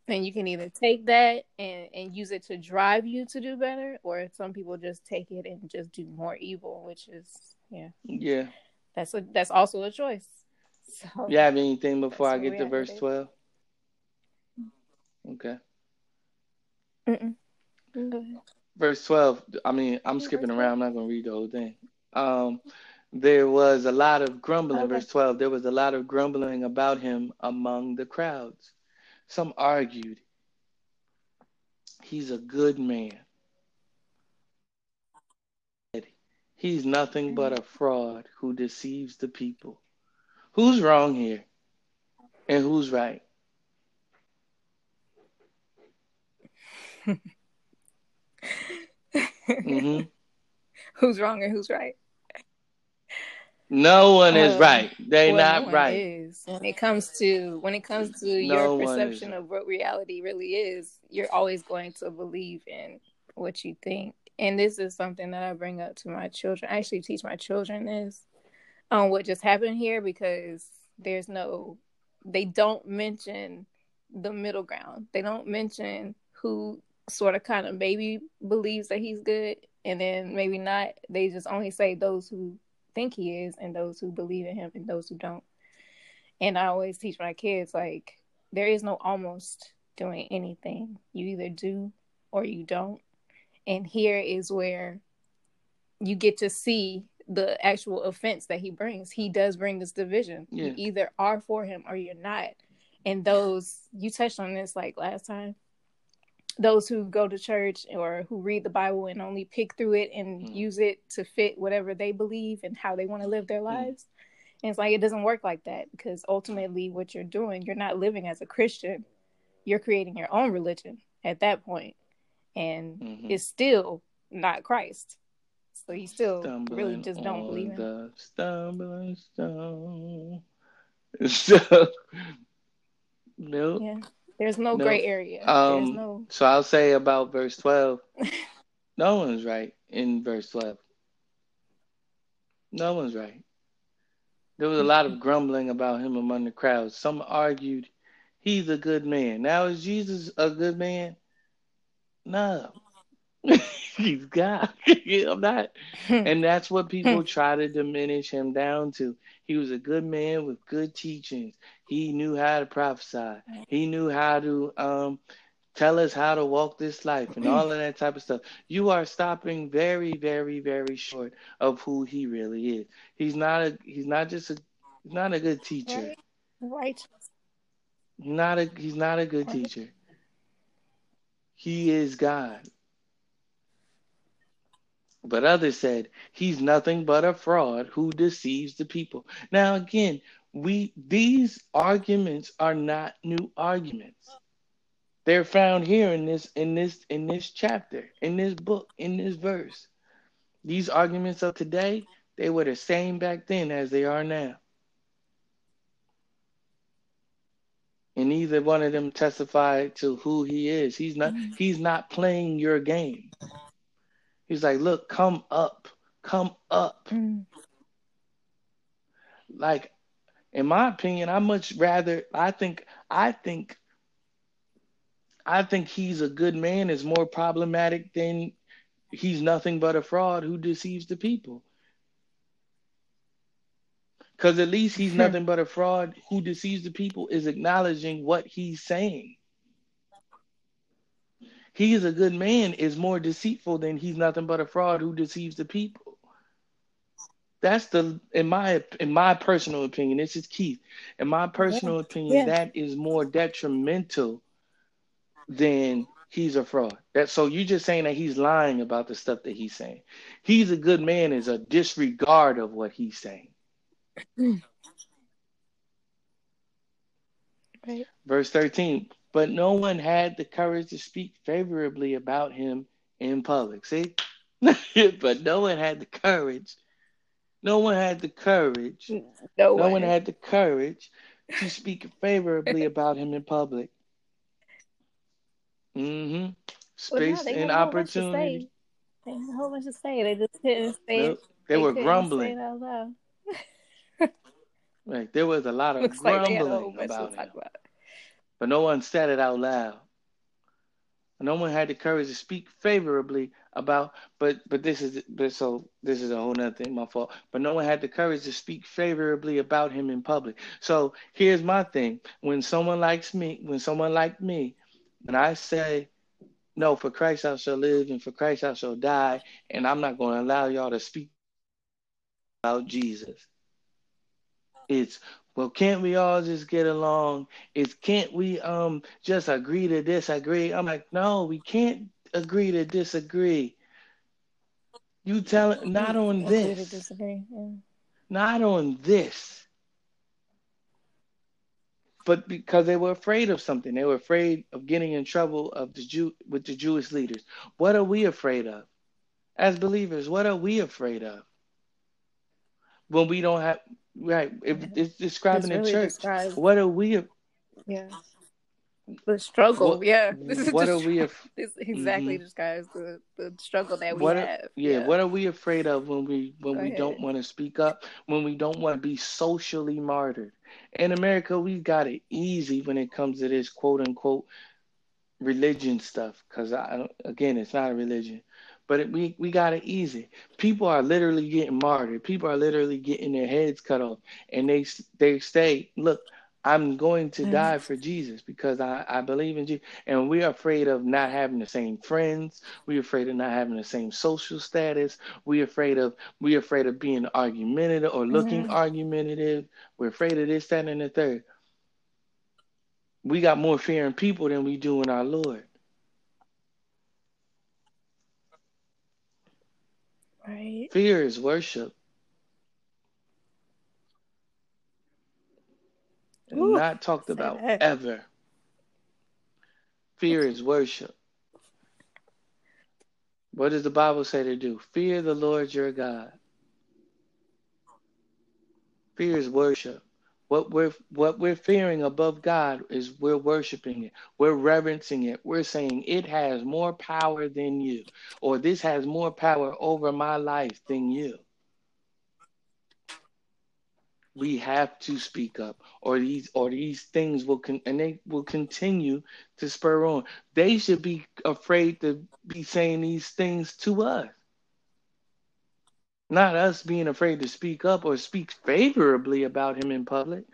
and you can either take that and and use it to drive you to do better or some people just take it and just do more evil which is yeah. Yeah. That's a that's also a choice. So you have anything before i get to verse 12 okay. Mm-mm. Verse 12, I mean, I'm skipping around. I'm not going to read the whole thing. Um, there was a lot of grumbling, okay. verse 12. There was a lot of grumbling about him among the crowds. Some argued, he's a good man. He's nothing but a fraud who deceives the people. Who's wrong here? And who's right? mm-hmm. Who's wrong and who's right? No one is uh, right. They well, not no right. Is. When it comes to when it comes to no your perception of what reality really is, you're always going to believe in what you think and this is something that I bring up to my children. I actually teach my children this on what just happened here because there's no they don't mention the middle ground. They don't mention who sort of kind of maybe believes that he's good and then maybe not. They just only say those who think he is and those who believe in him and those who don't. And I always teach my kids like there is no almost doing anything. You either do or you don't. And here is where you get to see the actual offense that he brings. He does bring this division. Yeah. You either are for him or you're not. And those you touched on this like last time. Those who go to church or who read the Bible and only pick through it and mm. use it to fit whatever they believe and how they want to live their mm. lives. And it's like it doesn't work like that because ultimately what you're doing, you're not living as a Christian. You're creating your own religion at that point. And mm-hmm. it's still not Christ. So you still stumbling really just don't believe in the stumbling stone. So no. Yeah. There's no, no. gray area. Um, no... So I'll say about verse 12. no one's right in verse 12. No one's right. There was a lot of grumbling about him among the crowds. Some argued he's a good man. Now, is Jesus a good man? No. he's God. I'm not. and that's what people try to diminish him down to. He was a good man with good teachings. He knew how to prophesy. He knew how to um, tell us how to walk this life and all of that type of stuff. You are stopping very, very, very short of who he really is. He's not a. He's not just a. He's not a good teacher. Right. Not a. He's not a good teacher. He is God. But others said, He's nothing but a fraud who deceives the people. Now, again, we these arguments are not new arguments. They're found here in this in this in this chapter, in this book, in this verse. These arguments of today, they were the same back then as they are now. And neither one of them testified to who he is. He's not mm. he's not playing your game. He's like, look, come up, come up. Mm. Like, in my opinion, I much rather I think I think I think he's a good man is more problematic than he's nothing but a fraud who deceives the people. Because at least he's nothing but a fraud who deceives the people is acknowledging what he's saying he is a good man is more deceitful than he's nothing but a fraud who deceives the people. That's the in my in my personal opinion. This is Keith. In my personal yeah. opinion, yeah. that is more detrimental than he's a fraud. That so you're just saying that he's lying about the stuff that he's saying. He's a good man is a disregard of what he's saying. Mm. Right. Verse 13 but no one had the courage to speak favorably about him in public. See? but no one had the courage. No one had the courage. No, no one had the courage to speak favorably about him in public. Mm-hmm. Space well, no, and opportunity. They had a whole bunch to say. They just couldn't say it. They, they were grumbling. right. There was a lot of Looks grumbling like about. About but no one said it out loud. No one had the courage to speak favorably about, but but this is but so this is a whole other thing, my fault. But no one had the courage to speak favorably about him in public. So here's my thing: when someone likes me, when someone like me, when I say, "No, for Christ I shall live, and for Christ I shall die," and I'm not going to allow y'all to speak about Jesus. It's well, can't we all just get along? Is can't we um just agree to disagree? I'm like, no, we can't agree to disagree. You tell it not on this. disagree. Yeah. Not on this. But because they were afraid of something, they were afraid of getting in trouble of the Jew with the Jewish leaders. What are we afraid of? As believers, what are we afraid of? When we don't have Right. It, it's describing it's really the church. Described. What are we? Yeah. the struggle. What- yeah, this is what are we af- This exactly Mhm. describes the the struggle that we what are, have. yeah, what are we afraid of when we when Go we don't want to speak up when we don't want to be socially martyred in america we got it easy when it comes to this quote unquote religion stuff because i again it's not a religion but it, we we got it easy. People are literally getting martyred. People are literally getting their heads cut off. And they they say look i'm going to Mhm. die for jesus because i i believe in jesus and we're afraid of not having the same friends. We're afraid of not having the same social status. We're afraid of we're afraid of being argumentative or looking Mhm. argumentative. We're afraid of this that and the third. We got more fear in people than we do in our lord Right. fear is worship. Ooh, not talked about that. ever. Fear is worship. What does the bible say to do? Fear the lord your god. Fear is worship what we're what we're fearing above god is we're worshiping it. We're reverencing it. We're saying it has more power than you or this has more power over my life than you. We have to speak up or these or these things will con- and they will continue to spur on. They should be afraid to be saying these things to us not us being afraid to speak up or speak favorably about him in public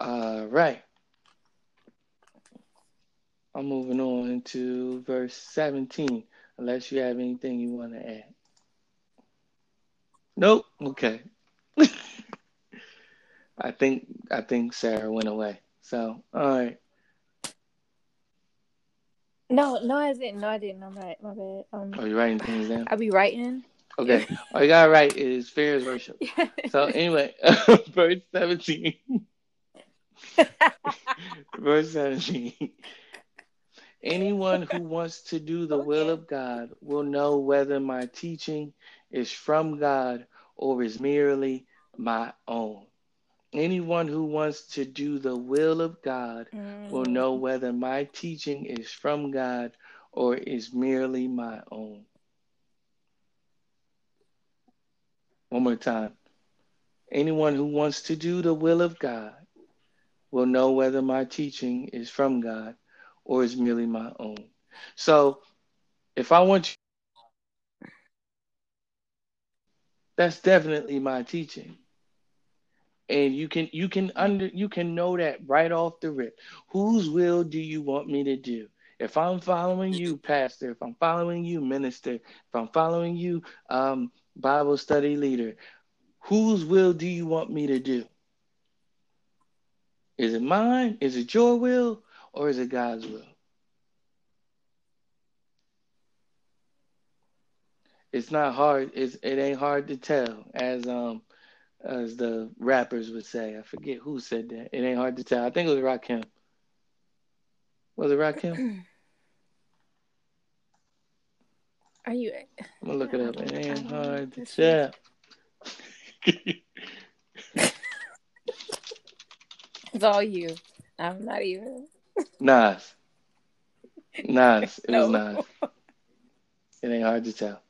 all right i'm moving on to verse 17 unless you have anything you want to add nope okay I think I think Sarah went away. So all right. No, no, I didn't. No, I didn't. I'm right. My bad. Um, Are you writing things down? I'll be writing. Okay. All you gotta write is fear is worship. So anyway, verse 17. verse 17. Anyone who wants to do the will of God will know whether my teaching is from God or is merely my own. Anyone who wants to do the will of God will Mm. know whether my teaching is from God or is merely my own. One more time. Anyone who wants to do the will of God will know whether my teaching is from God or is merely my own. So, if I want you, that's definitely my teaching. And you can you can under you can know that right off the rip. Whose will do you want me to do? If I'm following you, pastor, if I'm following you, minister, if I'm following you, um, Bible study leader, whose will do you want me to do? Is it mine? Is it your will? Or is it God's will? It's not hard. It's, it ain't hard to tell, as um as the rappers would say. I forget who said that. It ain't hard to tell. I think it was Rakim. Was it Rakim? Are you? I'm gonna look it up. It ain't hard to tell. It's all you. I'm not even. Nas. Nas. It was No. Nas. It ain't hard to tell.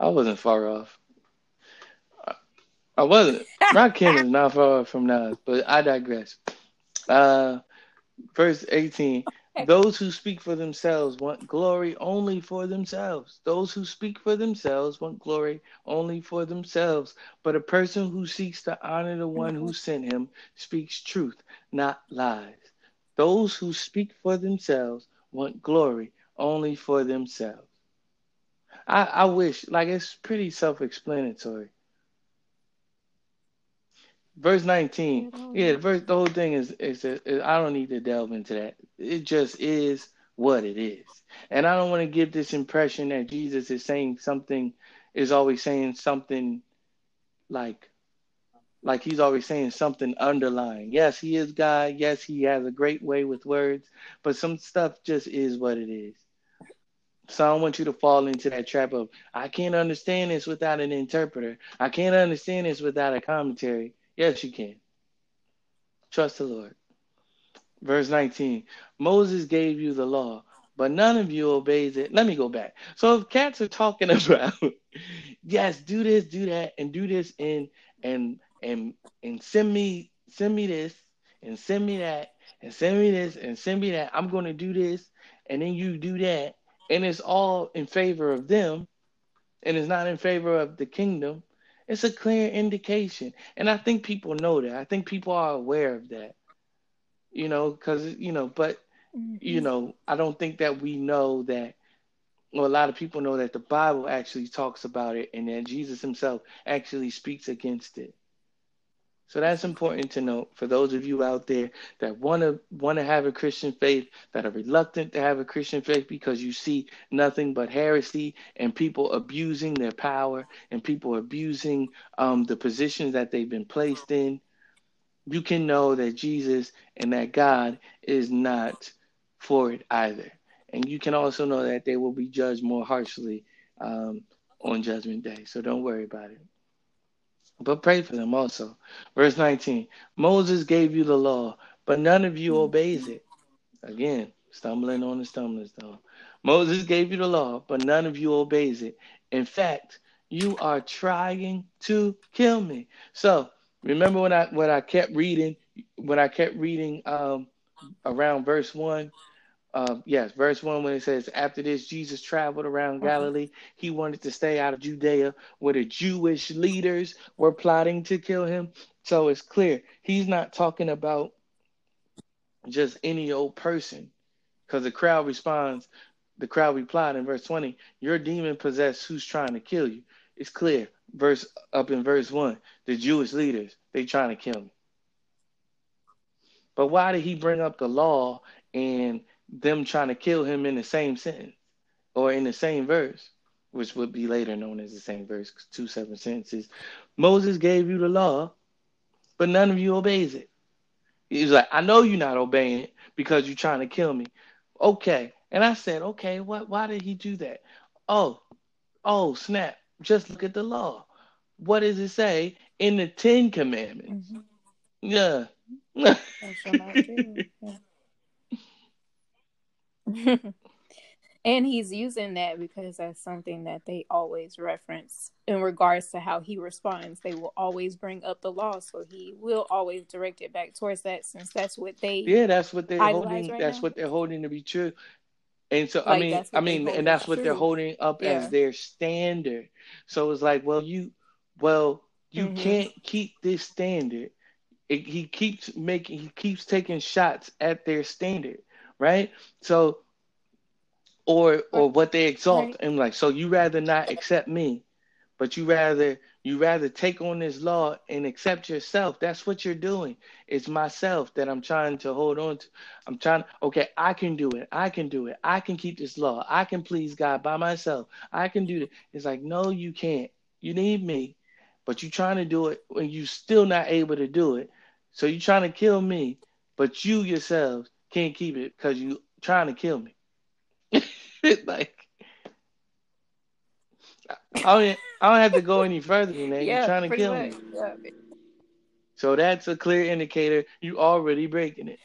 I wasn't far off. I- wasn't. Rakim is not far from Nas, but I digress. Uh, verse 18. Those who speak for themselves want glory only for themselves. Those who speak for themselves want glory only for themselves. But a person who seeks to honor the one who sent him speaks truth, not lies. Those who speak for themselves want glory only for themselves. I, I wish, like, it's pretty self explanatory. Verse 19. Mm-hmm. Yeah, the verse, the whole thing is, is, is, I don't need to delve into that. It just is what it is. And I don't want to give this impression that Jesus is saying something, is always saying something like, like he's always saying something underlying. Yes, he is God. Yes, he has a great way with words, but some stuff just is what it is. So I don't want you to fall into that trap of I can't understand this without an interpreter. I can't understand this without a commentary. Yes, you can. Trust the Lord. Verse 19 Moses gave you the law, but none of you obeys it. Let me go back. So if cats are talking about, yes, do this, do that, and do this, and and and and send me send me this, and send me that, and send me this, and send me that. I'm going to do this, and then you do that, and it's all in favor of them, and it's not in favor of the kingdom. It's a clear indication, and I think people know that. I think people are aware of that. You know, because you know, but mm-hmm. you know, I don't think that we know that well, a lot of people know that the Bible actually talks about it and that Jesus himself actually speaks against it. So that's important to note for those of you out there that want to want to have a Christian faith, that are reluctant to have a Christian faith because you see nothing but heresy and people abusing their power and people abusing um, the positions that they've been placed in. You can know that Jesus and that God is not for it either, and you can also know that they will be judged more harshly um, on Judgment Day. So don't worry about it but pray for them also. Verse 19 Moses gave you the law, but none of you obeys it. Again, stumbling on the stumbling stone. Moses gave you the law, but none of you obeys it. In fact, you are trying to kill me. So remember when I when I kept reading when I kept reading um, around verse one uh, yes, verse 1 when it says, After this, Jesus traveled around mm-hmm. Galilee. He wanted to stay out of Judea where the Jewish leaders were plotting to kill him. So it's clear he's not talking about just any old person because the crowd responds, the crowd replied in verse 20, You're demon possessed who's trying to kill you. It's clear. Verse up in verse 1, the Jewish leaders, they trying to kill me. But why did he bring up the law and them trying to kill him in the same sentence or in the same verse, which would be later known as the same verse, two separate sentences. Moses gave you the law, but none of you obeys it. He's like, I know you're not obeying it because you're trying to kill me. Okay. And I said, okay, what why did he do that? Oh, oh, snap. Just look at the law. What does it say in the Ten Commandments? Mm-hmm. Yeah. and he's using that because that's something that they always reference in regards to how he responds. They will always bring up the law, so he will always direct it back towards that, since that's what they yeah, that's what they're holding. Right that's now. what they're holding to be true. And so like, I mean, I mean, and that's what true. they're holding up yeah. as their standard. So it's like, well, you, well, you mm-hmm. can't keep this standard. It, he keeps making, he keeps taking shots at their standard right? So, or or what they exalt, right. and like, so you rather not accept me, but you rather you rather take on this law and accept yourself. That's what you're doing. It's myself that I'm trying to hold on to. I'm trying. Okay, I can do it. I can do it. I can keep this law. I can please God by myself. I can do it. It's like, no, you can't. You need me, but you're trying to do it when you're still not able to do it. So you're trying to kill me, but you yourselves can't keep it because you trying to kill me. like I don't, I don't have to go any further than that. Yeah, You're trying to kill much. me. Yeah. So that's a clear indicator you already breaking it.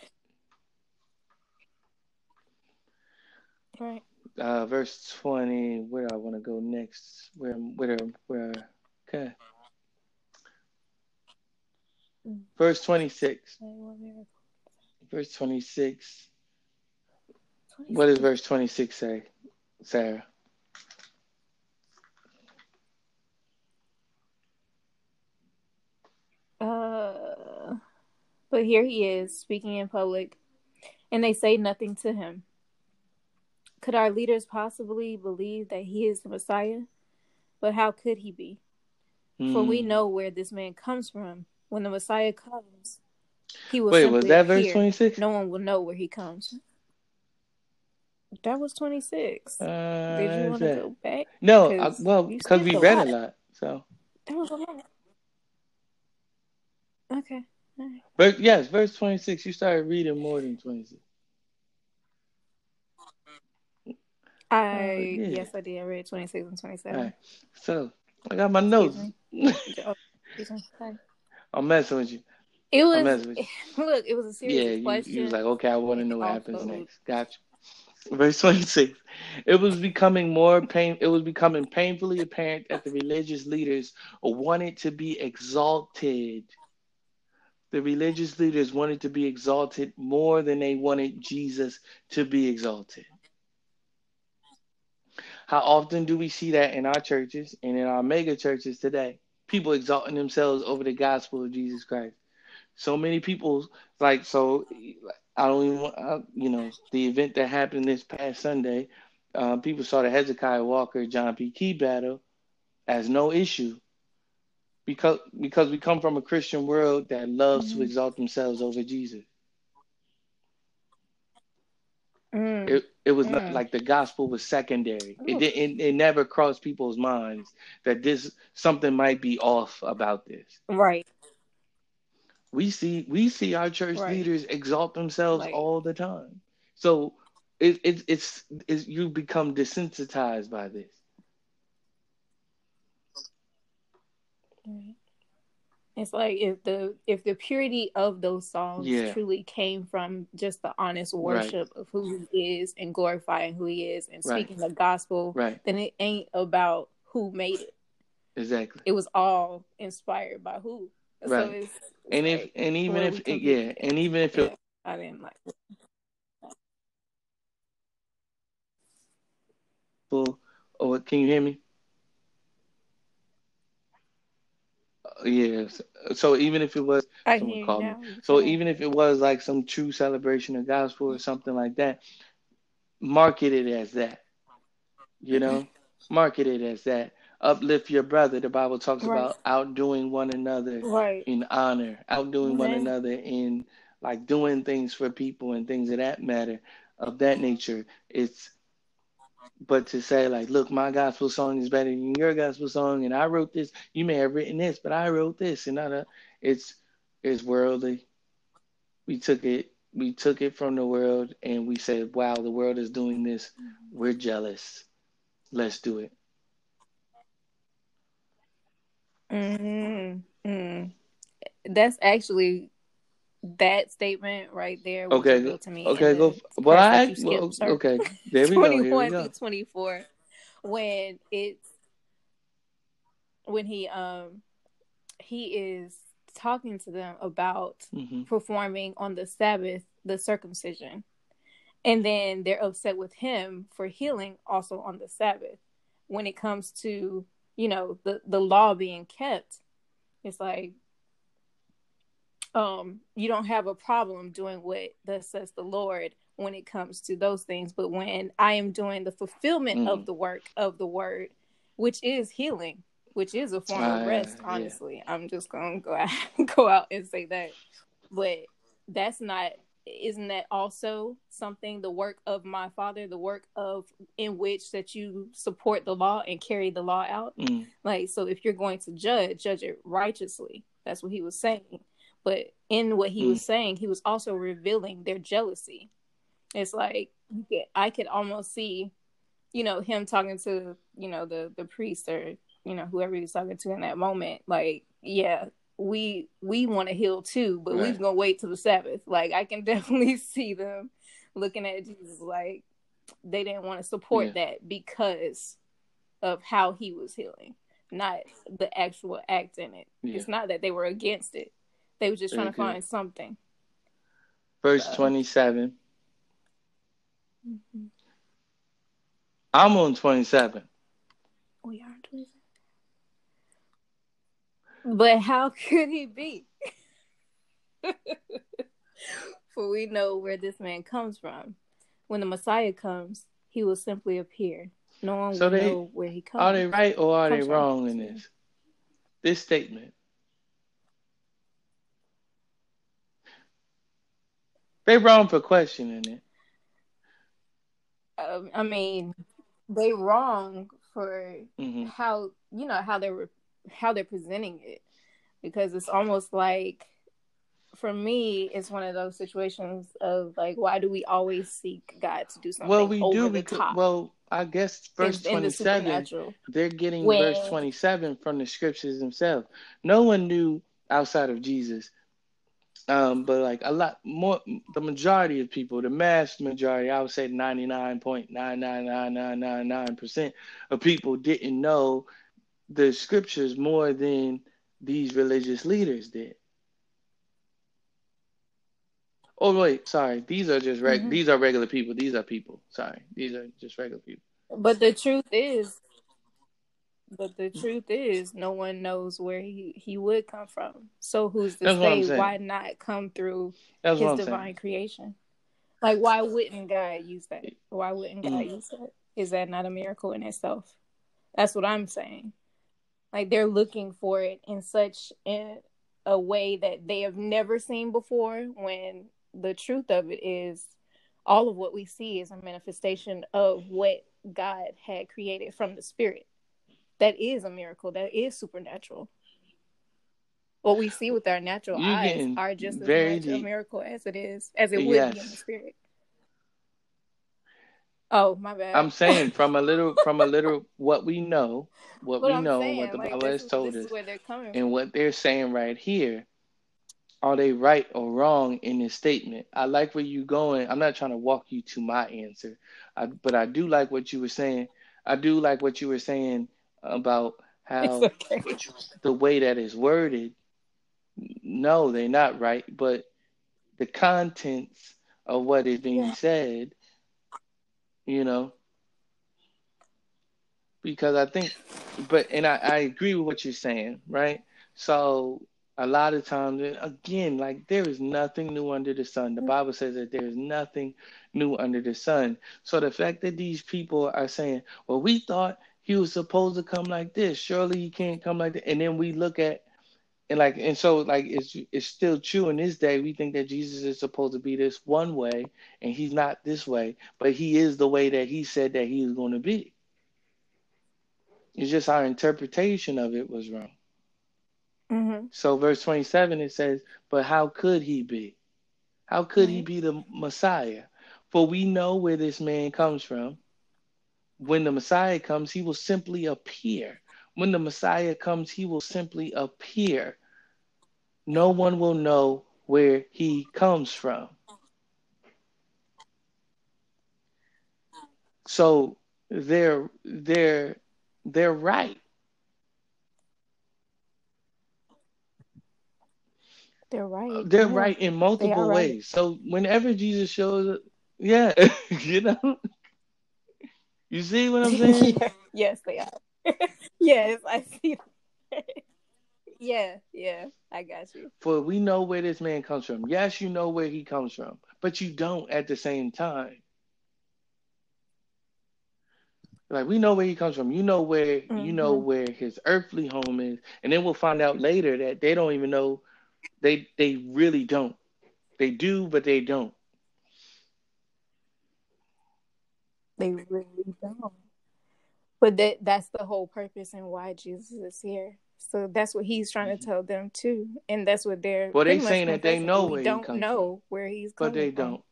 Right. Uh, verse twenty. Where I want to go next? Where? Where? Where? Okay. Mm. Verse twenty six. Verse 26. 26. What does verse 26 say, Sarah? Uh, but here he is speaking in public, and they say nothing to him. Could our leaders possibly believe that he is the Messiah? But how could he be? Mm. For we hmm. know where this man comes from. When the Messiah comes, he will Wait, was that verse 26? No one will know where he comes. That was 26. Uh, Did you want to go back? No, I, well, because we read lot. a lot. So that was a lot. Okay. Right. But yes, verse 26, you started reading more than 26. I uh, yeah. yes, I did. I read 26 and 27. Right. So I got my notes. I'm messing with you. It was messing with you. look, it was a series Yeah, you, questions. you was like, okay, I want to know what happens next. Gotcha. Verse 26. It was becoming more pain. It was becoming painfully apparent that the religious leaders wanted to be exalted. The religious leaders wanted to be exalted more than they wanted Jesus to be exalted. How often do we see that in our churches and in our mega churches today? People exalting themselves over the gospel of Jesus Christ. So many people, like, so I don't even, want- uh, you know, the event that happened this past Sunday, uh, people saw the Hezekiah Walker John P. Kee battle as no issue because because we come from a Christian world that loves to Mhm. exalt themselves over Jesus. Mm. It it was not Mm. like the gospel was secondary. It didn't. It never crossed people's minds that this something might be off about this. Right. We see we see our church Right. leaders exalt themselves Like- all the time. So it, it it's it's you become desensitized by this. Right. It's like if the if the purity of those songs Yeah. truly came from just the honest Right. worship of who he is and glorifying who he is and Right. speaking the gospel, Right. then it ain't about who made it. Exactly. It was all inspired by who. So Right. it's And if like, and even if come yeah, and even if it yeah, I didn't like it. full or can you hear me? Uh, Yes. So even if it was I Someone called me. now. You So even if it was like some true celebration of gospel or something like that, market it as that. You know, market it as that. Uplift your brother. The Bible talks Right. about outdoing one another right. in honor, outdoing one another in like doing things for people and things of that matter, of that nature. It's but to say like, look, my gospel song is better than your gospel song, and I wrote this. You may have written this, but I wrote this, and other. It's it's worldly. We took it. We took it from the world, and we said, "Wow, the world is doing this. We're jealous. Let's do it." Mm-hmm. Mm. That's actually that statement right there. Okay, revealed to me. Okay, go. Well, parts I well, okay. There we go. 21 go. through 24 when it's when he um he is talking to them about hmm performing on the sabbath the circumcision and then they're upset with him for healing also on the sabbath when it comes to you know the the law being kept it's like um you don't have a problem doing what thus says the lord when it comes to those things but when i am doing the fulfillment Mhm. of the work of the word which is healing which is a form Ah, of rest yeah. honestly i'm just gonna go out, go out and say that but that's not isn't that also something the work of my father the work of in which that you support the law and carry the law out mm like, so if you're going to judge, judge it righteously. That's what he was saying. But in what he was saying, he was also revealing their jealousy. It's like I could almost see, you know, him talking to, you know, the the priest or you know whoever he was talking to in that moment. Like, yeah, we we want to heal too, but we're gonna wait till the Sabbath. Like, I can definitely see them looking at Jesus like they didn't want to support that because of how he was healing, not the actual act in it. Yeah. It's not that they were against it; they were just trying to find something. Verse So- twenty-seven. Mm-hmm. I'm on twenty-seven. We are. But how could he be? For we know where this man comes from. When the Messiah comes, he will simply appear. No one So will they- know where he comes. Are they right or are they wrong in this? This statement. They wrong for questioning it. Um, I mean, they wrong for hmm how you know how they're how they're presenting it because it's almost like for me it's one of those situations of like why do we always seek god to do something Well, we do because top well, I guess verse in, in the. They're getting When- verse twenty-seven from the scriptures themselves. No one knew outside of Jesus Um, but like a lot more, the majority of people, the mass majority, I would say 99.99999% of people didn't know the scriptures more than these religious leaders did. Oh wait, sorry. These are just reg- Mhm. these are regular people. These are people. Sorry. These are just regular people. But the truth is, but the truth is, no one knows where he, he would come from. So who's to That's say why not come through That's his divine saying. creation? Like, why wouldn't God use that? Why wouldn't God Mm. use that? Is that not a miracle in itself? That's what I'm saying. Like they're looking for it in such a, a way that they have never seen before. When the truth of it is, all of what we see is a manifestation of what God had created from the Spirit. That is a miracle. That is supernatural. What we see with our natural eyes are just as much a miracle as it is, as it would be in the Spirit. Oh, my bad. I'm saying from a little from a little what we know, what we I'm know, saying, what the like, Bible has told us, is where they're coming and from. what they're saying right here, are they right or wrong in this statement? I like where you're going. I'm not trying to walk you to my answer, I, but I do like what you were saying. I do like what you were saying about how okay. the way that is worded. No, they're not right, but the contents of what is being Yeah. said, you know, because I think, but and I, I agree with what you're saying, right? So a lot of times, again, like there is nothing new under the sun. The mm-hmm. Bible says that there is nothing new under the sun. So the fact that these people are saying, well, we thought he was supposed to come like this, surely he can't come like that, and then we look at and like and so like it's it's still true in this day we think that jesus is supposed to be this one way and he's not this way but he is the way that he said that he is going to be. It's just our interpretation of it was wrong. Hmm so verse 27 it says but how could he be? How could he be the messiah? For we know where this man comes from. When the messiah comes he will simply appear when the messiah comes he will simply appear no one will know where he comes from. So they're they're they're right. They're right. They're Yeah. right in multiple right. ways. So whenever Jesus shows up, yeah, you know, you see what I'm saying? Yes, they are. yes, I see. yeah, yeah, I got you. For we know where this man comes from. Yes, you know where he comes from, but you don't at the same time. Like we know where he comes from. You know where you know Mhm. where his earthly home is, and then we'll find out later that they don't even know. They they really don't. They do, but they don't. They really don't. But that that's the whole purpose and why Jesus is here. So that's what he's trying to mm-hmm. tell them too, and that's what they're. Well, they saying that they know where don't comes know where he's coming from. But they from. don't.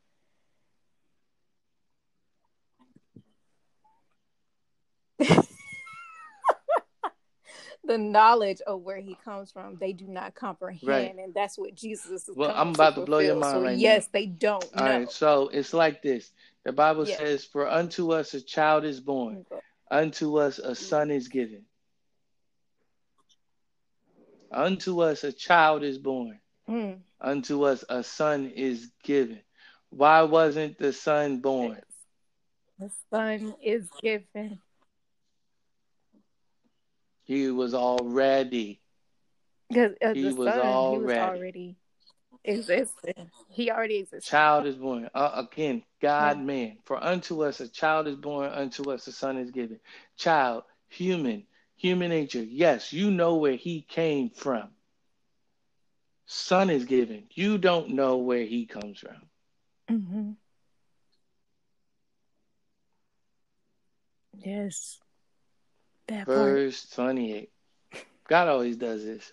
the knowledge of where he comes from, they do not comprehend, Right. and that's what Jesus is. Well, I'm about to blow your mind So right yes, they don't All know. right, so it's like this. The Bible Yeah. says, "For unto us a child is born, unto us a son is given. Unto us a child is born, Mm. unto us a son is given." Why wasn't the son born? The son is given. He was already. Because uh, He the was son, he was already. Already existing. He already existed. Child is born. Uh, again, God, Yeah. man. For unto us a child is born, unto us a son is given. Child, human, human nature. Yes, you know where he came from. Son is given. You don't know where he comes from. Mm-hmm. Yes. That part. Verse 28. God always does this.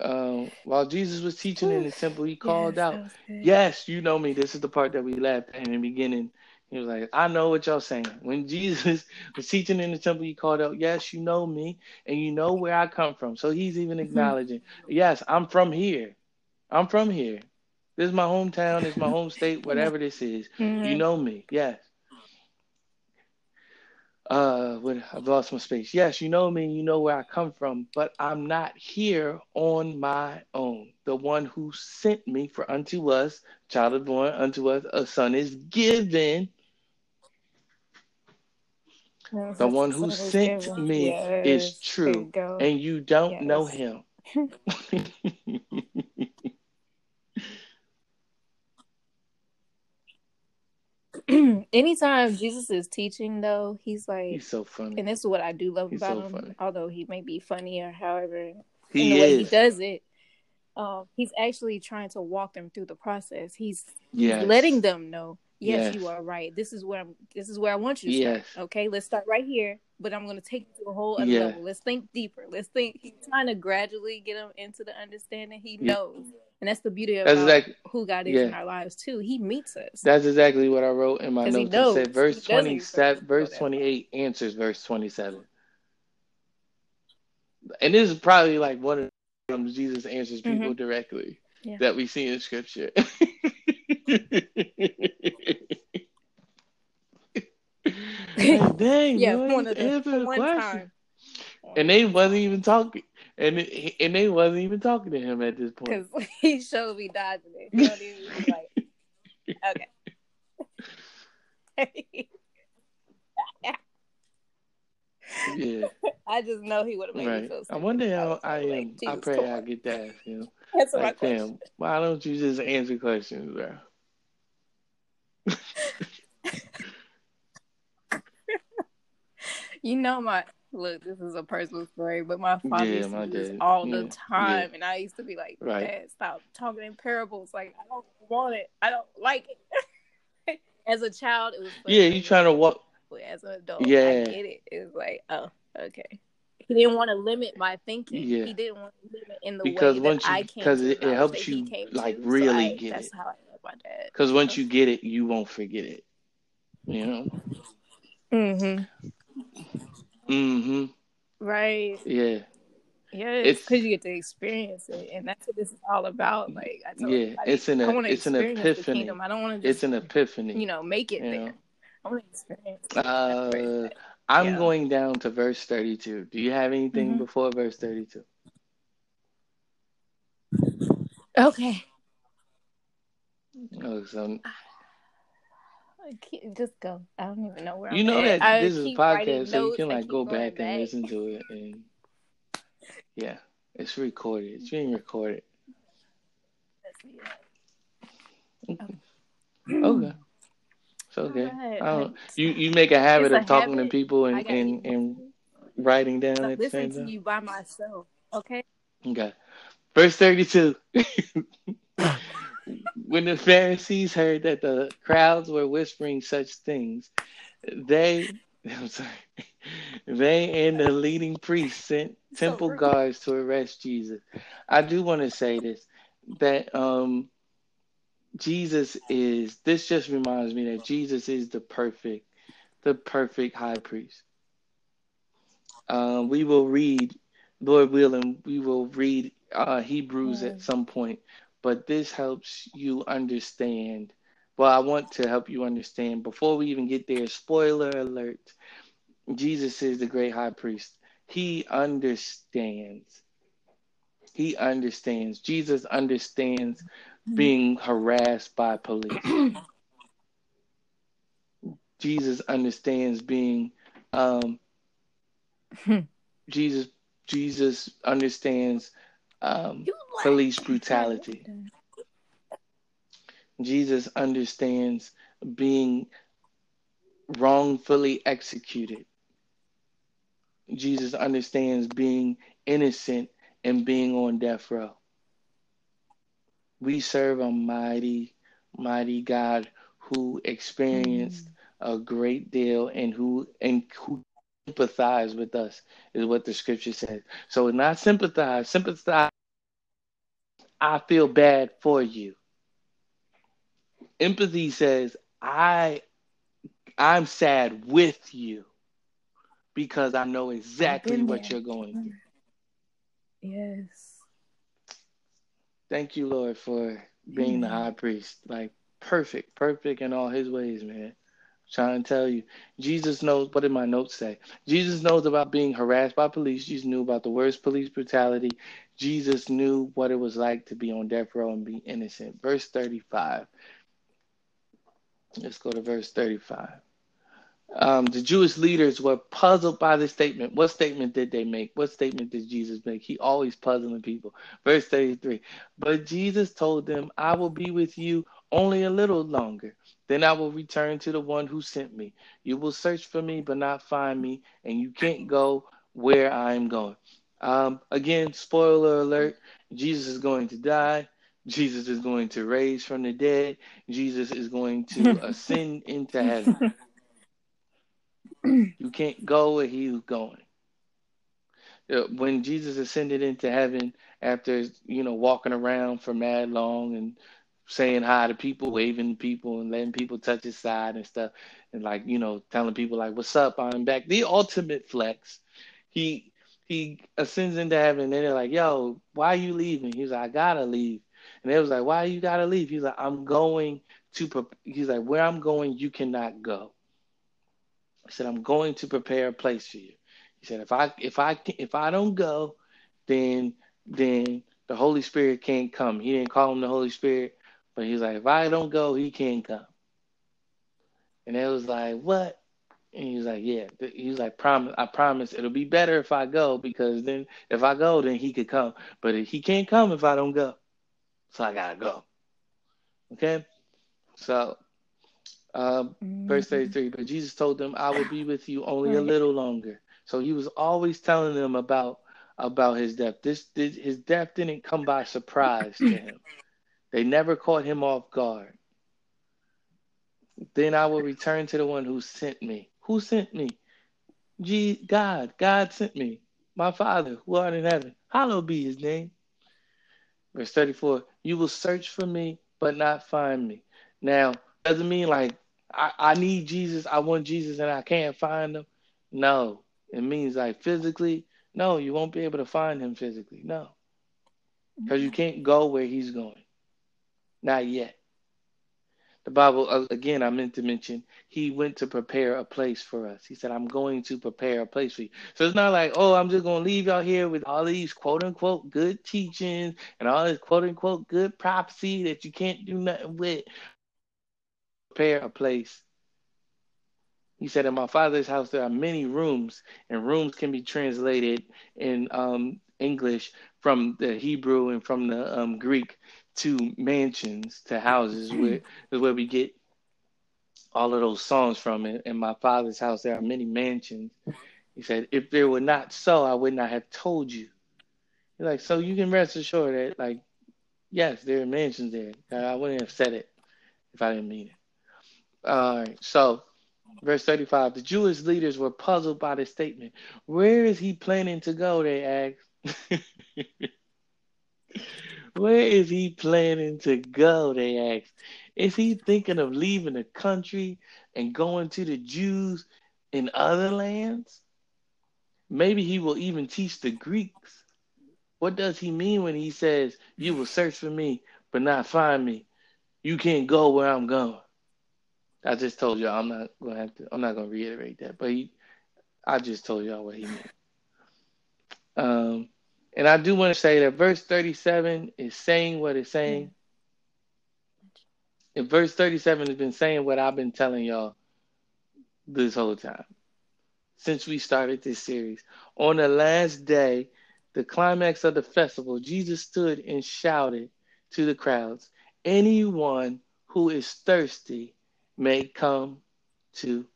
Um, while Jesus was teaching in the temple, he called Yes, out, that was good. Yes, you know me. This is the part that we laughed at in the beginning. He was like, I know what y'all saying. When Jesus was teaching in the temple, he called out, Yes, you know me, and you know where I come from. So he's even Mm-hmm. acknowledging, Yes, I'm from here. I'm from here. This is my hometown, this is my home state, whatever this is. You Mhm. know me. Yes. Uh, what I've lost my space. Yes, you know me, you know where I come from, but I'm not here on my own. The one who sent me for unto us, child is born, unto us a son is given. Yes, The one who sent me Yes, is you true, and you don't know him. Anytime Jesus is teaching, though, he's like, He's so funny. and this is what I do love He's about so him. funny. Although he may be funny or however in He the way he does it, um, he's actually trying to walk them through the process. He's Yes. letting them know, yes, Yes. you are right. This is where I'm. This is where I want you to Yes. start. Okay, let's start right here. But I'm going to take you to a whole other Yeah. level. Let's think deeper. Let's think. He's trying to gradually get them into the understanding. He Yeah. And that's the beauty of exactly who God is in our lives too. He meets us That's exactly what I wrote in my notes. Knows. said verse twenty seven, verse twenty eight answers verse twenty seven, and this is probably like one of the times Jesus answers people hmm directly Yeah. that we see in Scripture. dang, yeah, boy, one of the one time. And they wasn't even talking, and it, and they wasn't even talking to him at this point. because he showed me dodging it. He don't even be like, okay. Yeah, I just know he would have made me right. feel I stupid. wonder I how was I like, like. I pray I get to ask him. my Like, question. damn, why don't you just answer questions, bro? You know my look. This is a personal story, but my father Yeah, used to do this all Yeah, the time, and I used to be like, Right. "Dad, stop talking in parables. Like, I don't want it. I don't like it." As a child, it was funny. yeah. You trying to walk? As an adult, I Yeah, get it. It was like, oh, okay. He didn't want to limit my thinking. yeah. He didn't want to limit in the Because way once that I you, came because it, it helps you like to. So really I, get that's it. That's how I love my dad. Because once you get it, you won't forget it. You know. Mm-hmm. Mm-hmm. Right. Yeah. Yeah, It's because you get to experience it, and that's what this is all about. Like I tell yeah. everybody, It's an I it's an epiphany. kingdom. I don't want to. It's an epiphany. You know, make it you there. Know? I want to experience. It. Uh, I'm Yeah. going down to verse 32. Do you have anything hmm before verse 32? Okay. Oh, so just go. I don't even know where you I'm know at. that I this is a podcast, so you can like go going back and listen to it, and yeah, it's recorded. It's being recorded. Let's see Okay. Okay. It's okay. right. I I, don't. You you make a habit it's a of talking to people and and get and writing down Like at the listening same to you by myself. Okay. Okay. Verse 32. when the Pharisees heard that the crowds were whispering such things, they I'm sorry. They and the leading priests sent temple rude. guards to arrest Jesus. I do want to say this that um Jesus is this just reminds me that Jesus is the perfect the perfect high priest. Um, we will read, Lord willing, we will read uh, Hebrews at Mm. some point, but this helps you understand. Well, I want to help you understand before we even get there. Spoiler alert Jesus is the great high priest. He understands. He understands. Jesus understands being harassed by police. Jesus understands being um, Jesus Jesus understands um, police brutality. Jesus understands being wrongfully executed. Jesus understands being innocent and being on death row. We serve a mighty, mighty God who experienced a great deal and who and who sympathize with us is what the scripture says. So not sympathize, sympathize. I feel bad for you. Empathy says I I'm sad with you because I know exactly what you're going through. Yes. Thank you, Lord, for being the high priest. Like perfect, perfect in all his ways, man. Trying to tell you. Jesus knows what did my notes say? Jesus knows about being harassed by police. Jesus knew about the worst police brutality. Jesus knew what it was like to be on death row and be innocent. Verse 35. Let's go to verse 35. Um, the Jewish leaders were puzzled by this statement. What statement did they make? What statement did Jesus make? He always puzzling people. Verse 33. But Jesus told them, I will be with you only a little longer. Then I will return to the one who sent me. You will search for me, but not find me, and you can't go where I am going. Um, again, spoiler alert Jesus is going to die. Jesus is going to raise from the dead. Jesus is going to ascend into heaven. You can't go where he's going. Uh, When Jesus ascended into heaven after, you know, walking around for mad long and saying hi to people, waving to people and letting people touch his side and stuff, and like, you know, telling people like, What's up? I'm back. The ultimate flex. He he ascends into heaven and they're like, Yo, why are you leaving? He's like, I gotta leave. And they was like, Why you gotta leave? He's like, I'm going to pre-. he's like, Where I'm going, you cannot go. He said, I'm going to prepare a place for you. He said, if I if I if I don't go, then then the Holy Spirit can't come. He didn't call him the Holy Spirit, but he's like, if I don't go, he can't come. And it was like, what? And he was like, yeah. He was like, promise. I promise it'll be better if I go because then if I go, then he could come. But he can't come if I don't go. So I gotta go. Okay. So um, verse 33 but jesus told them i will be with you only a little longer so he was always telling them about about his death this, this his death didn't come by surprise to him they never caught him off guard. Then i will return to the one who sent me. Who sent me? Gee, god. God sent me. My father who art in heaven. Hallowed be his name. Verse 34 you will search for me but not find me. Now doesn't mean like I, I need Jesus, I want Jesus, and I can't find him. No, it means like physically, no, you won't be able to find him physically. No, because you can't go where he's going. Not yet. The Bible, uh, again, I meant to mention, he went to prepare a place for us. He said, I'm going to prepare a place for you. So it's not like, oh, I'm just going to leave y'all here with all these quote unquote good teachings and all this quote unquote good prophecy that you can't do nothing with. Prepare a place. He said, In my father's house, there are many rooms, and rooms can be translated in um, English from the Hebrew and from the um, Greek to mansions, to houses, where is where we get all of those songs from. In, in my father's house, there are many mansions. He said, If there were not so, I would not have told you. He's like, So you can rest assured that, like, yes, there are mansions there. I wouldn't have said it if I didn't mean it. All right, so verse 35 the Jewish leaders were puzzled by this statement. Where is he planning to go? They asked. Where is he planning to go? They asked. Is he thinking of leaving the country and going to the Jews in other lands? Maybe he will even teach the Greeks. What does he mean when he says, You will search for me, but not find me? You can't go where I'm going. I just told y'all I'm not gonna have to I'm not gonna reiterate that, but he I just told y'all what he meant. Um and I do want to say that verse 37 is saying what it's saying. Mm. And verse 37 has been saying what I've been telling y'all this whole time since we started this series. On the last day, the climax of the festival, Jesus stood and shouted to the crowds, Anyone who is thirsty may come to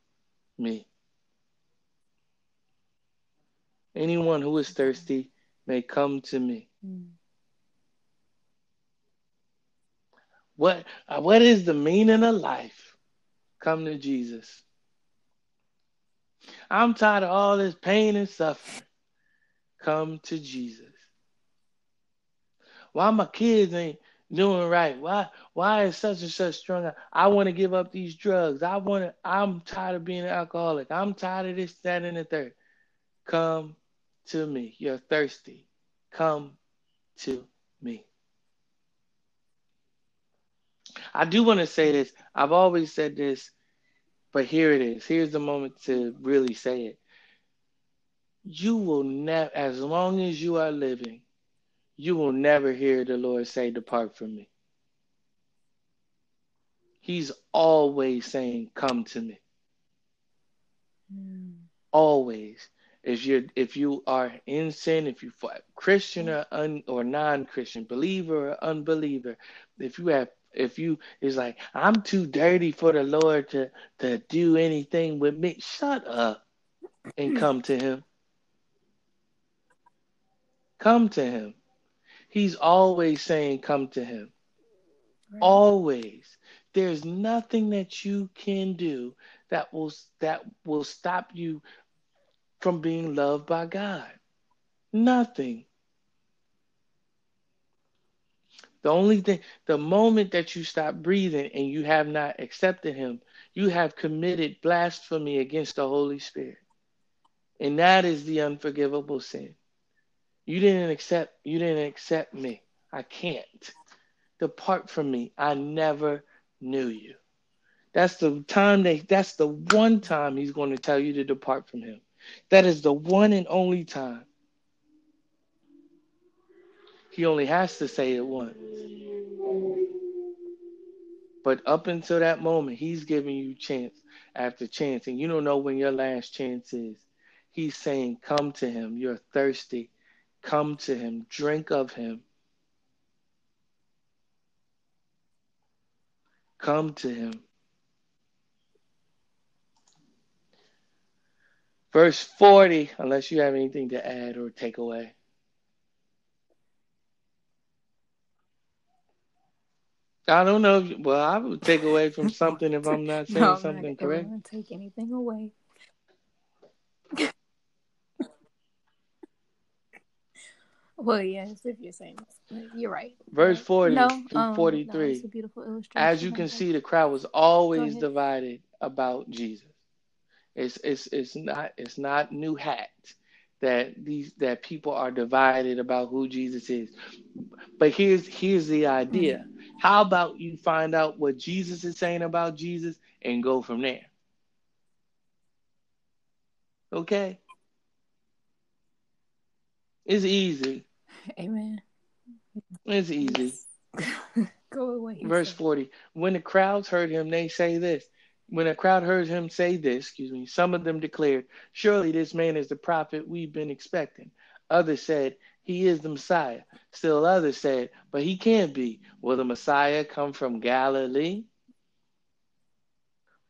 me. Anyone who is thirsty may come to me. Mm. What uh, what is the meaning of life? Come to Jesus. I'm tired of all this pain and suffering. Come to Jesus. Why my kids ain't doing right. Why why is such and such strung I want to give up these drugs. I want to I'm tired of being an alcoholic. I'm tired of this, that, and the third. Come to me. You're thirsty. Come to me. I do want to say this. I've always said this, but here it is. Here's the moment to really say it. You will never, as long as you are living, you will never hear the Lord say, Depart from me. He's always saying, Come to me. Mm. Always. If you're if you are in sin, if you Christian mm. or un, or non-Christian, believer or unbeliever, if you have if you is like I'm too dirty for the Lord to to do anything with me, shut up and mm. come to him. Come to him. He's always saying come to him. Right. Always. There's nothing that you can do that will that will stop you from being loved by God. Nothing. The only thing, the moment that you stop breathing and you have not accepted Him, you have committed blasphemy against the Holy Spirit. And that is the unforgivable sin. You didn't accept, you didn't accept me. I can't. Depart from me. I never knew you. That's the time that that's the one time he's going to tell you to depart from him. That is the one and only time. He only has to say it once. But up until that moment, he's giving you chance after chance, and you don't know when your last chance is. He's saying, Come to him. You're thirsty. Come to him. Drink of him. Come to him. Verse 40, unless you have anything to add or take away. I don't know. If, well, I would take away from something if I'm not saying no, something not, correct. I take anything away. well, yes, if you're saying you're right. Verse 40 no, um, 43. beautiful illustration. As you can see, the crowd was always divided about Jesus. It's it's it's not it's not new hat that these that people are divided about who Jesus is. But here's here's the idea. Mm-hmm. How about you find out what Jesus is saying about Jesus and go from there? Okay? It's easy. Amen. It's easy. go away. Verse 40. When the crowds heard him, they say this when a crowd heard him say this, excuse me, some of them declared, Surely this man is the prophet we've been expecting. Others said, He is the Messiah. Still others said, But he can't be. Will the Messiah come from Galilee?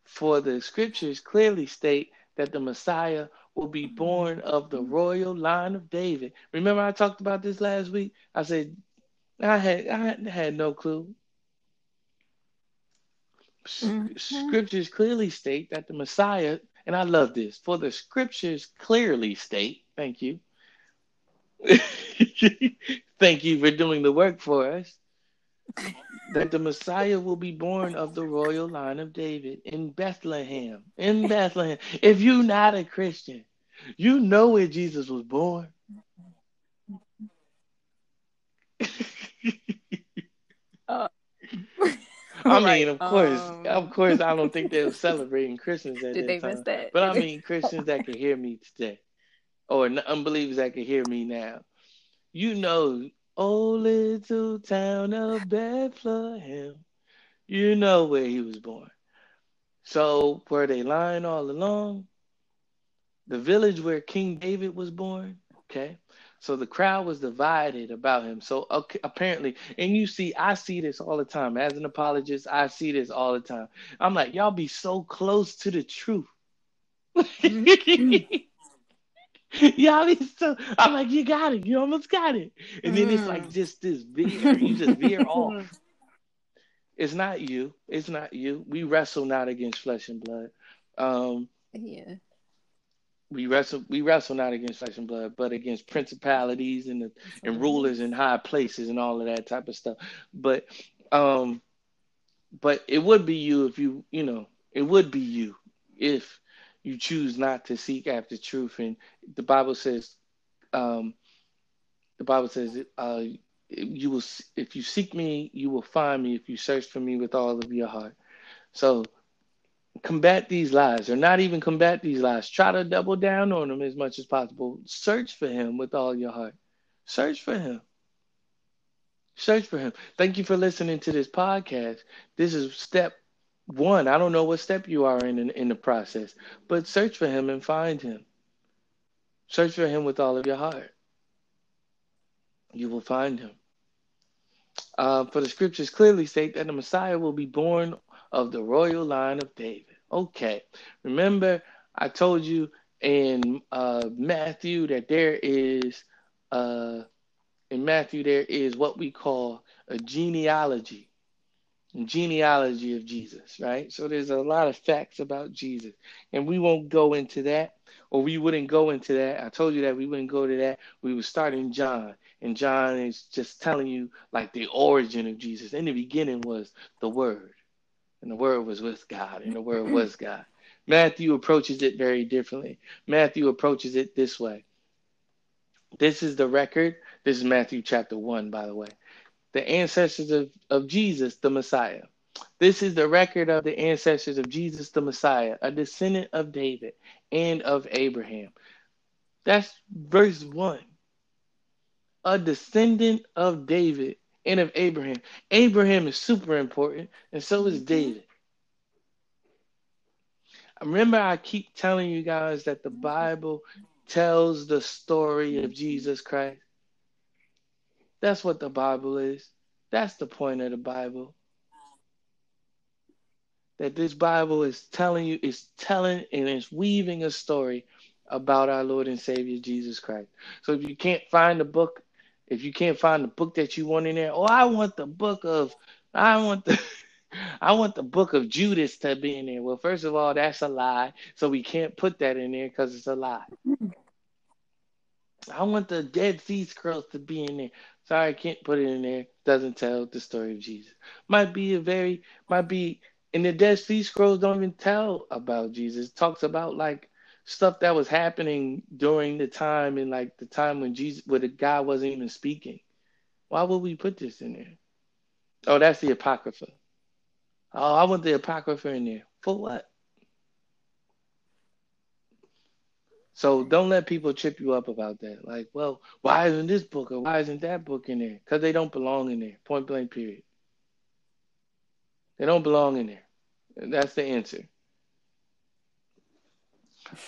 For the scriptures clearly state that the Messiah will be born of the royal line of David. Remember, I talked about this last week? I said, I had I had no clue. Mm-hmm. Scriptures clearly state that the Messiah, and I love this, for the scriptures clearly state, thank you. thank you for doing the work for us. that the Messiah will be born of the royal line of David in Bethlehem. In Bethlehem. If you're not a Christian, you know where Jesus was born. uh, I mean, of course, um... of course, I don't think they were celebrating Christmas at Did that time. miss that? But I mean, Christians that can hear me today, or unbelievers that can hear me now, you know, oh little town of Bethlehem, you know where he was born. So were they lying all along? The village where King David was born, okay, so the crowd was divided about him. So okay, apparently, and you see, I see this all the time. As an apologist, I see this all the time. I'm like, y'all be so close to the truth. Mm-hmm. y'all be so. I'm like, you got it. You almost got it. And then it's like mm. just this veer. You just veer off. It's not you. It's not you. We wrestle not against flesh and blood. Um, yeah we wrestle we wrestle not against flesh and blood, but against principalities and the, and rulers in high places and all of that type of stuff. But um but it would be you if you you know it would be you if you choose not to seek after truth and the bible says um the bible says uh you will if you seek me you will find me if you search for me with all of your heart so combat these lies or not even combat these lies. Try to double down on them as much as possible. Search for him with all your heart. Search for him. Search for him. Thank you for listening to this podcast. This is step one. I don't know what step you are in, in in the process but search for him and find him. Search for him with all of your heart. You will find him. Uh, for the scriptures clearly state that the messiah will be born of the royal line of david okay remember i told you in uh, matthew that there is uh, in matthew there is what we call a genealogy genealogy of Jesus, right? So there's a lot of facts about Jesus, and we won't go into that, or we wouldn't go into that. I told you that we wouldn't go to that. We would start in John, and John is just telling you like the origin of Jesus. In the beginning was the Word, and the Word was with God, and the Word was God. Matthew approaches it very differently. Matthew approaches it this way. This is the record. This is Matthew chapter 1, by the way the ancestors of, of Jesus, the Messiah. This is the record of the ancestors of Jesus, the Messiah, a descendant of David and of Abraham. That's verse 1. A descendant of David and of Abraham. Abraham is super important, and so is mm-hmm. David. Remember, I keep telling you guys that the mm-hmm. Bible tells the story of Jesus Christ. That's what the Bible is. That's the point of the Bible. That this Bible is telling you, is telling and is weaving a story about our Lord and Savior Jesus Christ. So if you can't find the book, if you can't find the book that you want in there, oh, I want the book of, I want the, I want the book of Judas to be in there. Well, first of all, that's a lie. So we can't put that in there because it's a lie. I want the Dead Sea Scrolls to be in there. Sorry, I can't put it in there. Doesn't tell the story of Jesus. Might be a very, might be, in the Dead Sea Scrolls don't even tell about Jesus. It talks about like stuff that was happening during the time and like the time when Jesus, where the guy wasn't even speaking. Why would we put this in there? Oh, that's the Apocrypha. Oh, I want the Apocrypha in there. For what? So don't let people trip you up about that. Like, well, why isn't this book or why isn't that book in there? Because they don't belong in there. Point blank, period. They don't belong in there. That's the answer.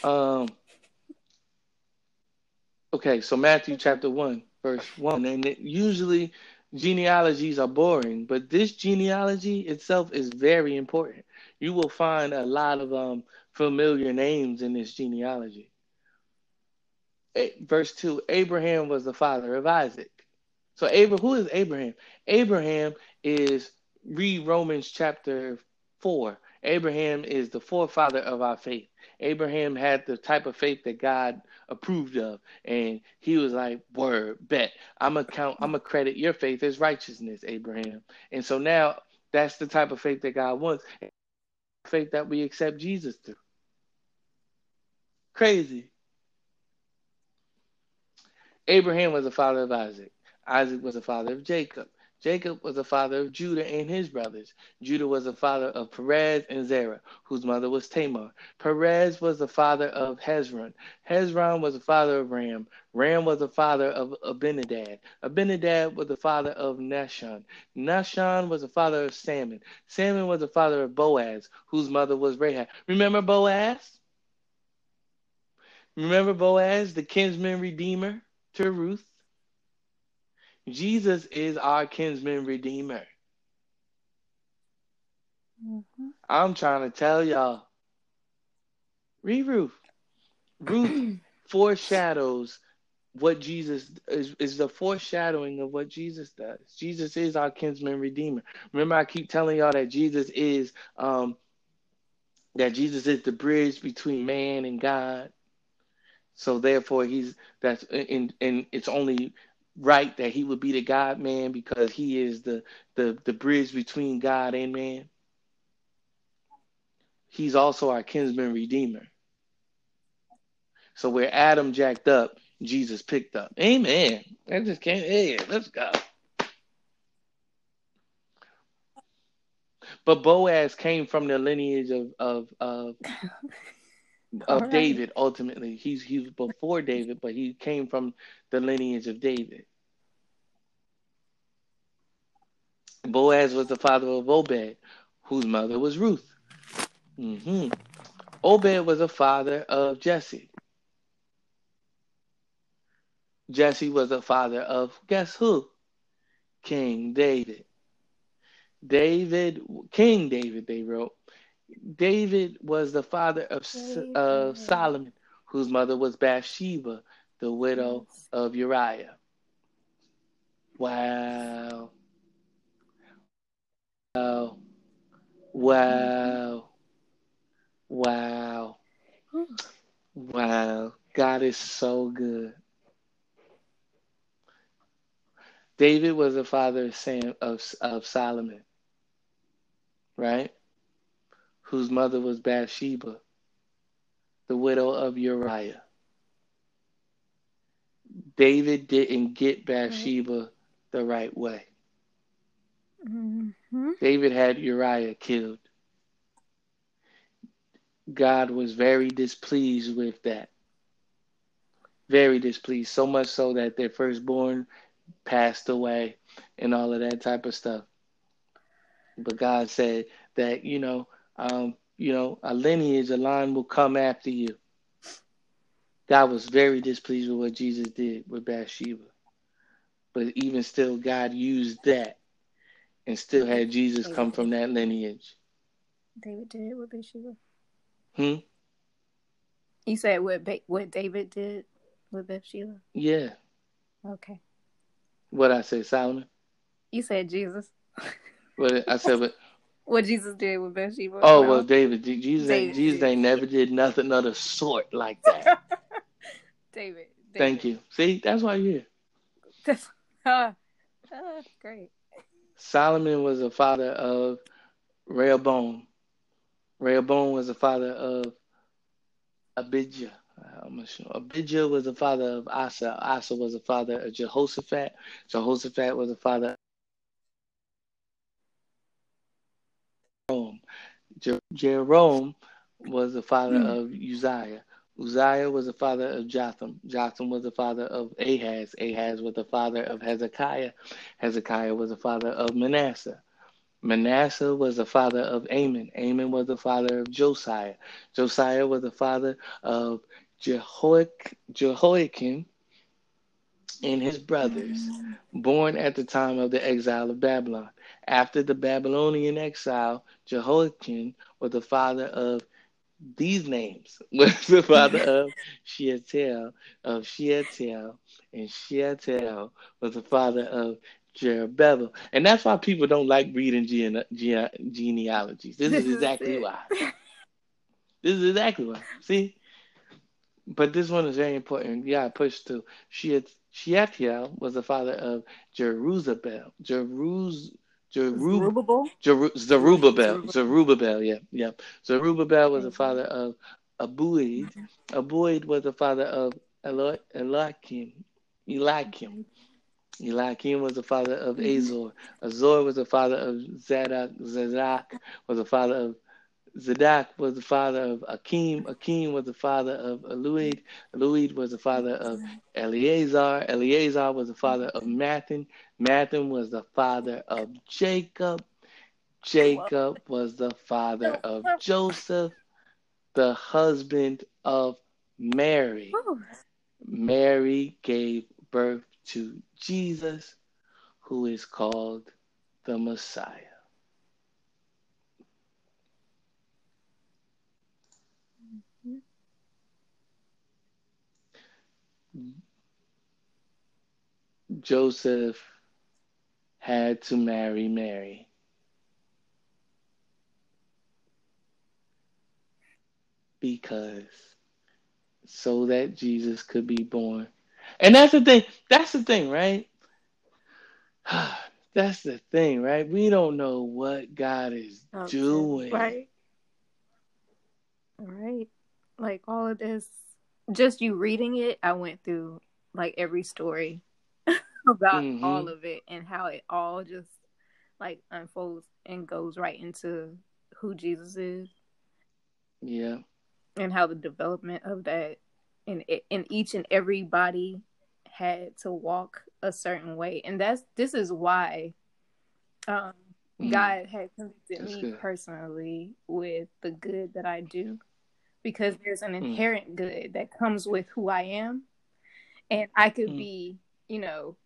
Um. Okay, so Matthew chapter one, verse one, and it, usually genealogies are boring, but this genealogy itself is very important. You will find a lot of um, familiar names in this genealogy verse 2 Abraham was the father of Isaac. So, Abraham, who is Abraham? Abraham is, read Romans chapter 4. Abraham is the forefather of our faith. Abraham had the type of faith that God approved of, and he was like, "Word, bet I'm gonna count, I'm gonna credit your faith as righteousness, Abraham." And so now that's the type of faith that God wants, faith that we accept Jesus through. Crazy. Abraham was the father of Isaac. Isaac was the father of Jacob. Jacob was the father of Judah and his brothers. Judah was the father of Perez and Zerah, whose mother was Tamar. Perez was the father of Hezron. Hezron was the father of Ram. Ram was the father of Abinadab. Abinadab was the father of Nahshon. Nahshon was the father of Salmon. Salmon was the father of Boaz, whose mother was Rahab. Remember Boaz? Remember Boaz, the kinsman redeemer? to Ruth. Jesus is our kinsman redeemer. Mm-hmm. I'm trying to tell y'all. Read Ruth. Ruth foreshadows what Jesus is, is the foreshadowing of what Jesus does. Jesus is our kinsman redeemer. Remember, I keep telling y'all that Jesus is um that Jesus is the bridge between man and God. So therefore, he's that's and and it's only right that he would be the God man because he is the the the bridge between God and man. He's also our kinsman redeemer. So where Adam jacked up, Jesus picked up. Amen. I just can't. Hey, let's go. But Boaz came from the lineage of of of, of right. David. Ultimately, he's he was before David, but he came from the lineage of David. Boaz was the father of Obed, whose mother was Ruth. hmm Obed was the father of Jesse. Jesse was the father of guess who? King David. David, King David, they wrote. David was the father of, of Solomon, whose mother was Bathsheba, the widow Yes. of Uriah. Wow. Wow. Wow. Wow. Wow. God is so good. David was the father of Sam of, of Solomon, right? Whose mother was Bathsheba, the widow of Uriah. David didn't get Bathsheba the right way. Mhm. David had Uriah killed. God was very displeased with that. Very displeased. So much so that their firstborn passed away and all of that type of stuff. But God said that, you know, um, you know, a lineage, a line will come after you. God was very displeased with what Jesus did with Bathsheba. But even still, God used that and still had Jesus come from that lineage. David did it with Bathsheba. Hmm? You said what ba- what David did with Bathsheba. Yeah. Okay. What I said, Solomon? You said Jesus. What I said, but What Jesus did with Bathsheba. oh No. well, David, Jesus, ain't, David Jesus ain't never did nothing of the sort like that. David. David. Thank you. See, that's why you're here. ah, ah, great. Solomon was the father of Rehoboam. Rehoboam was the father of Abijah. Sure. Abijah was the father of Asa. Asa was the father of Jehoshaphat. Jehoshaphat was the father of Jehoram. Je- Jehoram was the father Hmm. of Uzziah. Uzziah was the father of Jotham. Jotham was the father of Ahaz. Ahaz was the father of Hezekiah. Hezekiah was the father of Manasseh. Manasseh was the father of Amon. Amon was the father of Josiah. Josiah was the father of Jehoiak, Jehoiakim and his brothers, born at the time of the exile of Babylon. After the Babylonian exile, Jehoiakim was the father of these names, was the father of Shealtiel, of Shealtiel, and Shealtiel was the father of Jeroboam. And that's why people don't like reading gene- gene- genealogies. This, This is is exactly it. why. This is exactly why. See? But this one is very important. Yeah, push to Sheat- Shealtiel was the father of Jeruzabel. Jeruz Jerub Zerubbabel. Jeru- Zerubbabel. Zerubbabel. Yeah, yeah. Zerubbabel was the father of Abiud. Abiud was the father of Elo- Eliakim. Eliakim. Eliakim was the father of Mhm. Azor. Azor was the father of Zadok. Zadok was the father of Zadok was the father of Akim. Akim was the father of Eliud. Eliud was the father of Eleazar. Eleazar was the father of Matthan. Matthan was the father of Jacob. Jacob was the father of Joseph, the husband of Mary. Mary gave birth to Jesus, who is called the Messiah. Joseph had to marry Mary. Because so that Jesus could be born. And that's the thing. That's the thing, right? That's the thing, right? We don't know what God is okay. doing. Right. Right. Like all of this, just you reading it, I went through like every story about mm-hmm. all of it and how it all just like unfolds and goes right into who Jesus is. Yeah. And how the development of that and in each and every body had to walk a certain way. And that's this is why um mm. God had convicted that's me good. personally with the good that I do. Because there's an mm. inherent mm. good that comes with who I am. And I could mm. be, you know,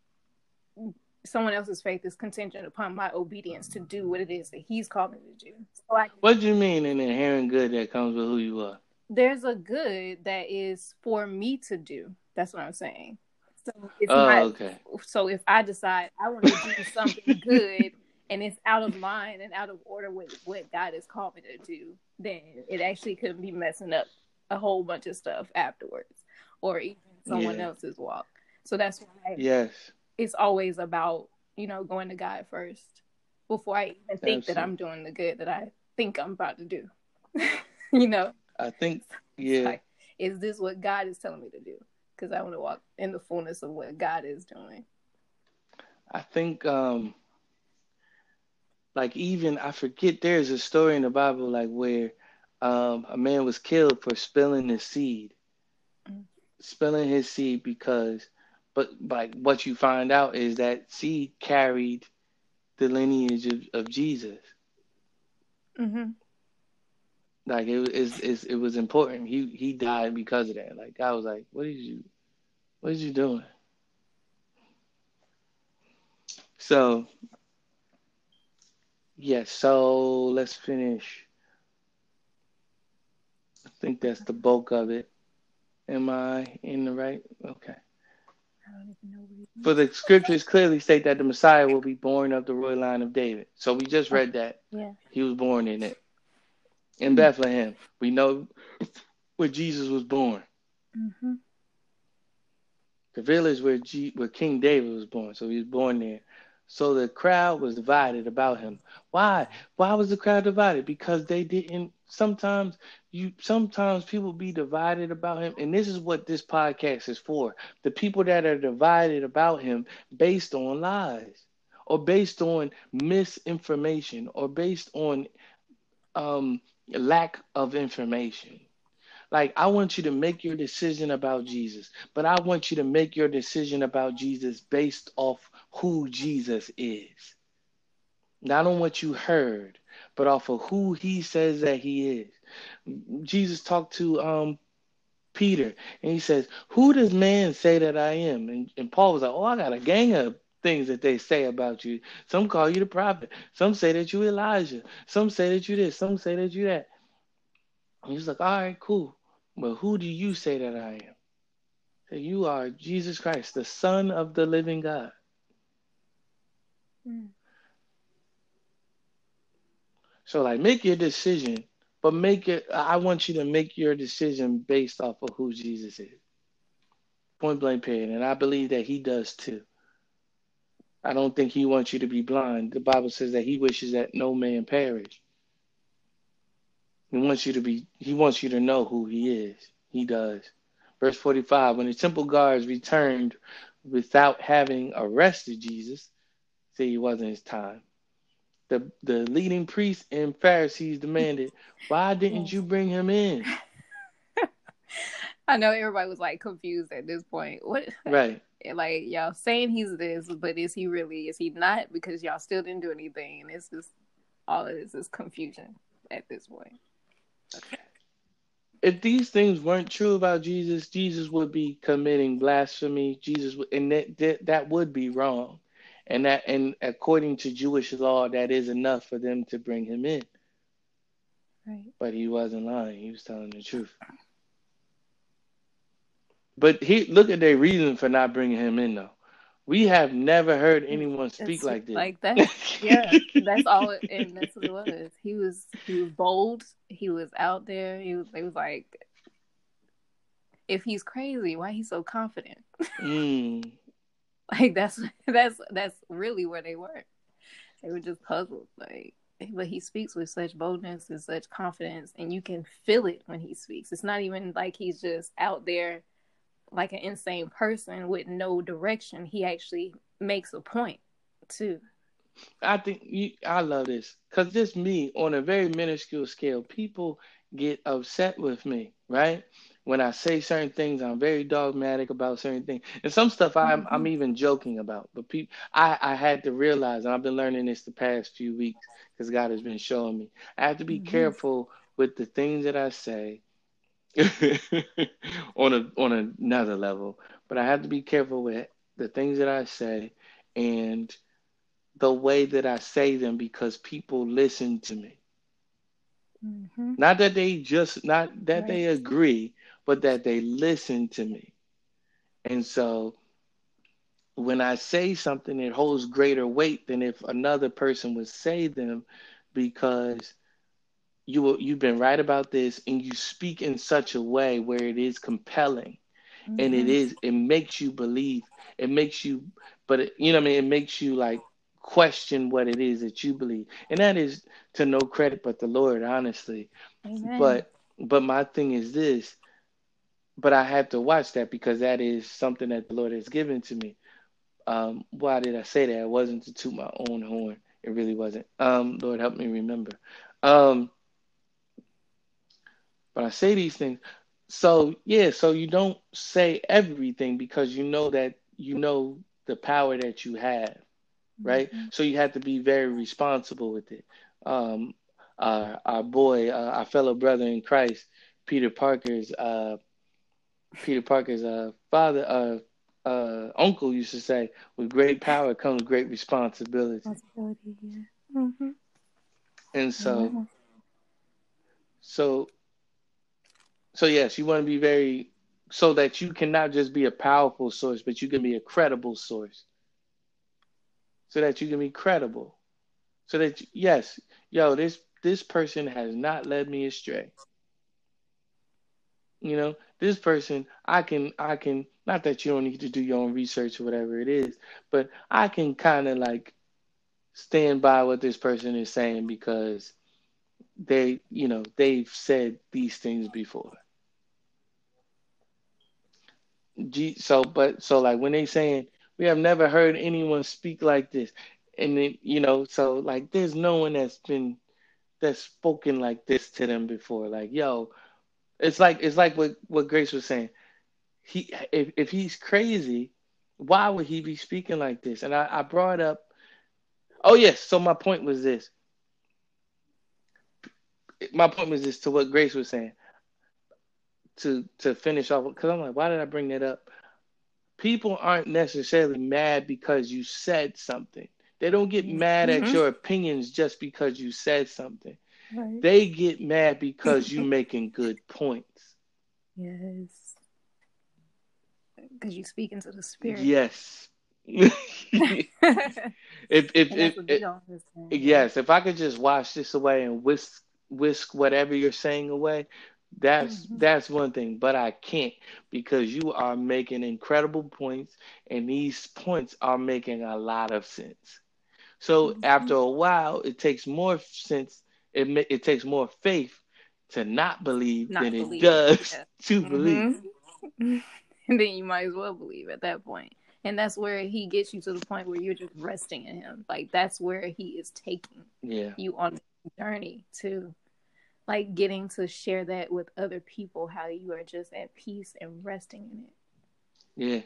someone else's faith is contingent upon my obedience to do what it is that he's called me to do. So I, what do you mean an inherent good that comes with who you are? There's a good that is for me to do. That's what I'm saying. So it's oh, not, okay. So if I decide I want to do something good and it's out of line and out of order with what God has called me to do, then it actually could be messing up a whole bunch of stuff afterwards, or even someone yeah. else's walk. So that's why yes, it's always about you know going to God first before I even think Absolutely. that I'm doing the good that I think I'm about to do. you know. I think yeah. Like, is this what God is telling me to do? Because I want to walk in the fullness of what God is doing. I think um like even I forget there's a story in the Bible like where um a man was killed for spilling his seed. Mm-hmm. Spilling his seed because but like what you find out is that she carried the lineage of, of Jesus. Mm-hmm. Like it was, it, it was important. He he died because of that. Like I was like, what did you, what did you doing? So, yes. Yeah, so let's finish. I think that's the bulk of it. Am I in the right? Okay. For the scriptures clearly state that the Messiah will be born of the royal line of David. So we just read that. Yeah. He was born in it. In mm-hmm. Bethlehem. We know where Jesus was born. Mm-hmm. The village where G- where King David was born. So he was born there. So the crowd was divided about him. Why? Why was the crowd divided? Because they didn't sometimes you sometimes people be divided about him. And this is what this podcast is for. The people that are divided about him based on lies or based on misinformation or based on um, lack of information. Like i want you to make your decision about jesus but i want you to make your decision about jesus based off who jesus is not on what you heard but off of who he says that he is. Jesus talked to um, Peter and he says, Who does man say that I am? And, and Paul was like, Oh, I got a gang of things that they say about you. Some call you the prophet. Some say that you Elijah. Some say that you this. Some say that you that. And he's like, All right, cool. But who do you say that I am? That you are Jesus Christ, the Son of the living God. Mm. So like make your decision, but make it I want you to make your decision based off of who Jesus is. Point blank period. And I believe that he does too. I don't think he wants you to be blind. The Bible says that he wishes that no man perish. He wants you to be he wants you to know who he is. He does. Verse 45, when the temple guards returned without having arrested Jesus, see it wasn't his time the the leading priests and Pharisees demanded, "Why didn't you bring him in?" I know everybody was like confused at this point. What? Right. Like y'all saying he's this, but is he really? Is he not? Because y'all still didn't do anything, and it's just all of this is confusion at this point. Okay. If these things weren't true about Jesus, Jesus would be committing blasphemy. Jesus, would, and that, that that would be wrong and that and according to Jewish law, that is enough for them to bring him in. Right. But he wasn't lying; he was telling the truth. But he look at their reason for not bringing him in, though. We have never heard anyone speak like this. Like that, yeah. that's all, it, and that's what it was. He was he was bold. He was out there. He was. It was like if he's crazy, why he's so confident? Mm. like that's that's that's really where they were. They were just puzzled. Like, but he speaks with such boldness and such confidence, and you can feel it when he speaks. It's not even like he's just out there like an insane person with no direction. He actually makes a point too. I think you, I love this because this me on a very minuscule scale. People get upset with me, right? When I say certain things, I'm very dogmatic about certain things, and some stuff I'm mm-hmm. I'm even joking about. But people, I I had to realize, and I've been learning this the past few weeks because God has been showing me. I have to be mm-hmm. careful with the things that I say on a on another level, but I have to be careful with the things that I say and the way that I say them because people listen to me. Mm-hmm. Not that they just not that right. they agree, but that they listen to me. And so when I say something, it holds greater weight than if another person would say them because you you've been right about this and you speak in such a way where it is compelling mm-hmm. and it mm-hmm. it makes you believe it makes you but it, you know what I mean it makes you like question what it is that you believe. And that is to no credit but the Lord, honestly. Amen. But but my thing is this, but I have to watch that because that is something that the Lord has given to me. Um, why did I say that? It wasn't to toot my own horn. It really wasn't. Um, Lord help me remember. Um, but I say these things. So yeah, so you don't say everything because you know that you know the power that you have right? Mm-hmm. So you have to be very responsible with it. Um, uh, our boy, uh, our fellow brother in Christ, Peter Parker's uh, Peter Parker's uh, father, uh, uh, uncle used to say, "With great power comes great responsibility." Responsibility, yeah. Mm-hmm. And so, yeah. so, so yes, you want to be very so that you cannot just be a powerful source, but you can be a credible source so that you can be credible. So that yes, yo, this this person has not led me astray. You know, this person I can I can not that you don't need to do your own research or whatever it is, but I can kind of like stand by what this person is saying because they, you know, they've said these things before. so, but so like when they saying we have never heard anyone speak like this. And then, you know, so like there's no one that's been that's spoken like this to them before. Like, yo, it's like it's like what, what Grace was saying. He if if he's crazy, why would he be speaking like this? And I, I brought up oh yes, so my point was this. My point was this to what Grace was saying. To to finish off because I'm like, why did I bring that up? people aren't necessarily mad because you said something. They don't get mad mm-hmm. at your opinions just because you said something. Right. They get mad because you're making good points. Yes. Because you speak into the spirit. Yes. if if if, if, if yes, if I could just wash this away and whisk whisk whatever you're saying away, that's mm-hmm. that's one thing, but I can't because you are making incredible points, and these points are making a lot of sense. So mm-hmm. after a while, it takes more sense. It it takes more faith to not believe not than believe. it does yeah. to mm-hmm. believe. and then you might as well believe at that point. And that's where he gets you to the point where you're just resting in him. Like that's where he is taking yeah. you on the journey to like getting to share that with other people how you are just at peace and resting in it yeah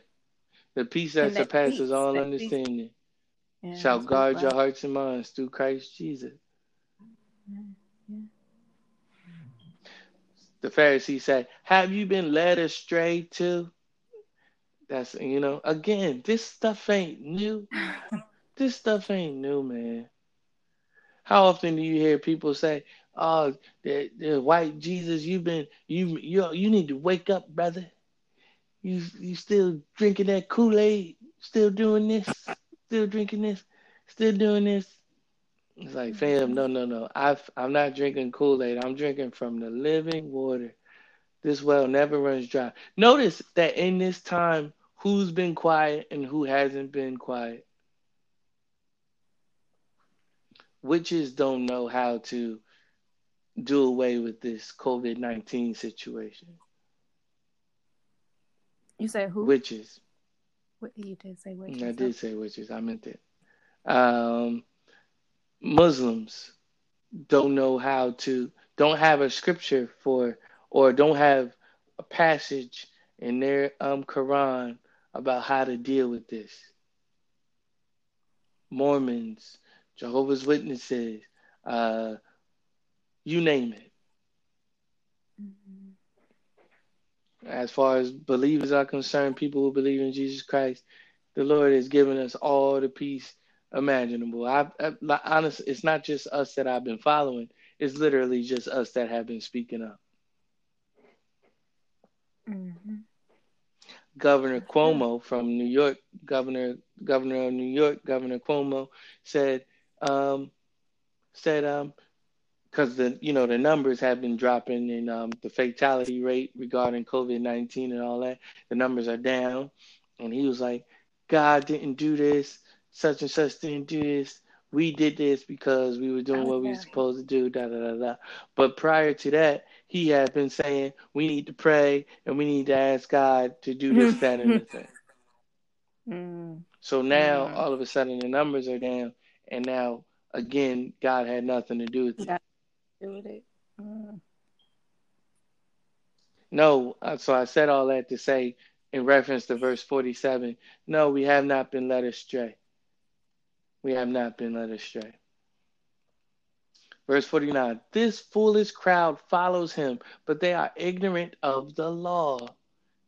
the peace that, that surpasses peace, all that understanding yeah, shall guard your hearts and minds through christ jesus yeah. the pharisee said have you been led astray too that's you know again this stuff ain't new this stuff ain't new man how often do you hear people say oh, the, the white Jesus, you've been you you you need to wake up, brother. You you still drinking that Kool Aid? Still doing this? Still drinking this? Still doing this? It's like, fam, no, no, no. I I'm not drinking Kool Aid. I'm drinking from the living water This well never runs dry. Notice that in this time, who's been quiet and who hasn't been quiet. Witches don't know how to do away with this COVID 19 situation. You said who? Witches. What, you did say witches. I did say witches. I meant it. Um, Muslims don't know how to, don't have a scripture for, or don't have a passage in their um, Quran about how to deal with this. Mormons, Jehovah's Witnesses, uh, you name it. Mm-hmm. As far as believers are concerned, people who believe in Jesus Christ, the Lord has given us all the peace imaginable. I, I honestly, it's not just us that I've been following. It's literally just us that have been speaking up. Mm-hmm. Governor Cuomo from New York, Governor Governor of New York, Governor Cuomo said um, said um, because the you know the numbers have been dropping and um, the fatality rate regarding COVID nineteen and all that the numbers are down, and he was like, God didn't do this, such and such didn't do this. We did this because we were doing okay. what we were supposed to do. Da da da da. But prior to that, he had been saying we need to pray and we need to ask God to do this, that, and the thing. Mm. So now mm. all of a sudden the numbers are down, and now again God had nothing to do with it do with it. Mm. No, uh, so I said all that to say, in reference to verse 47, no, we have not been led astray. We have not been led astray. Verse 49 This foolish crowd follows him, but they are ignorant of the law.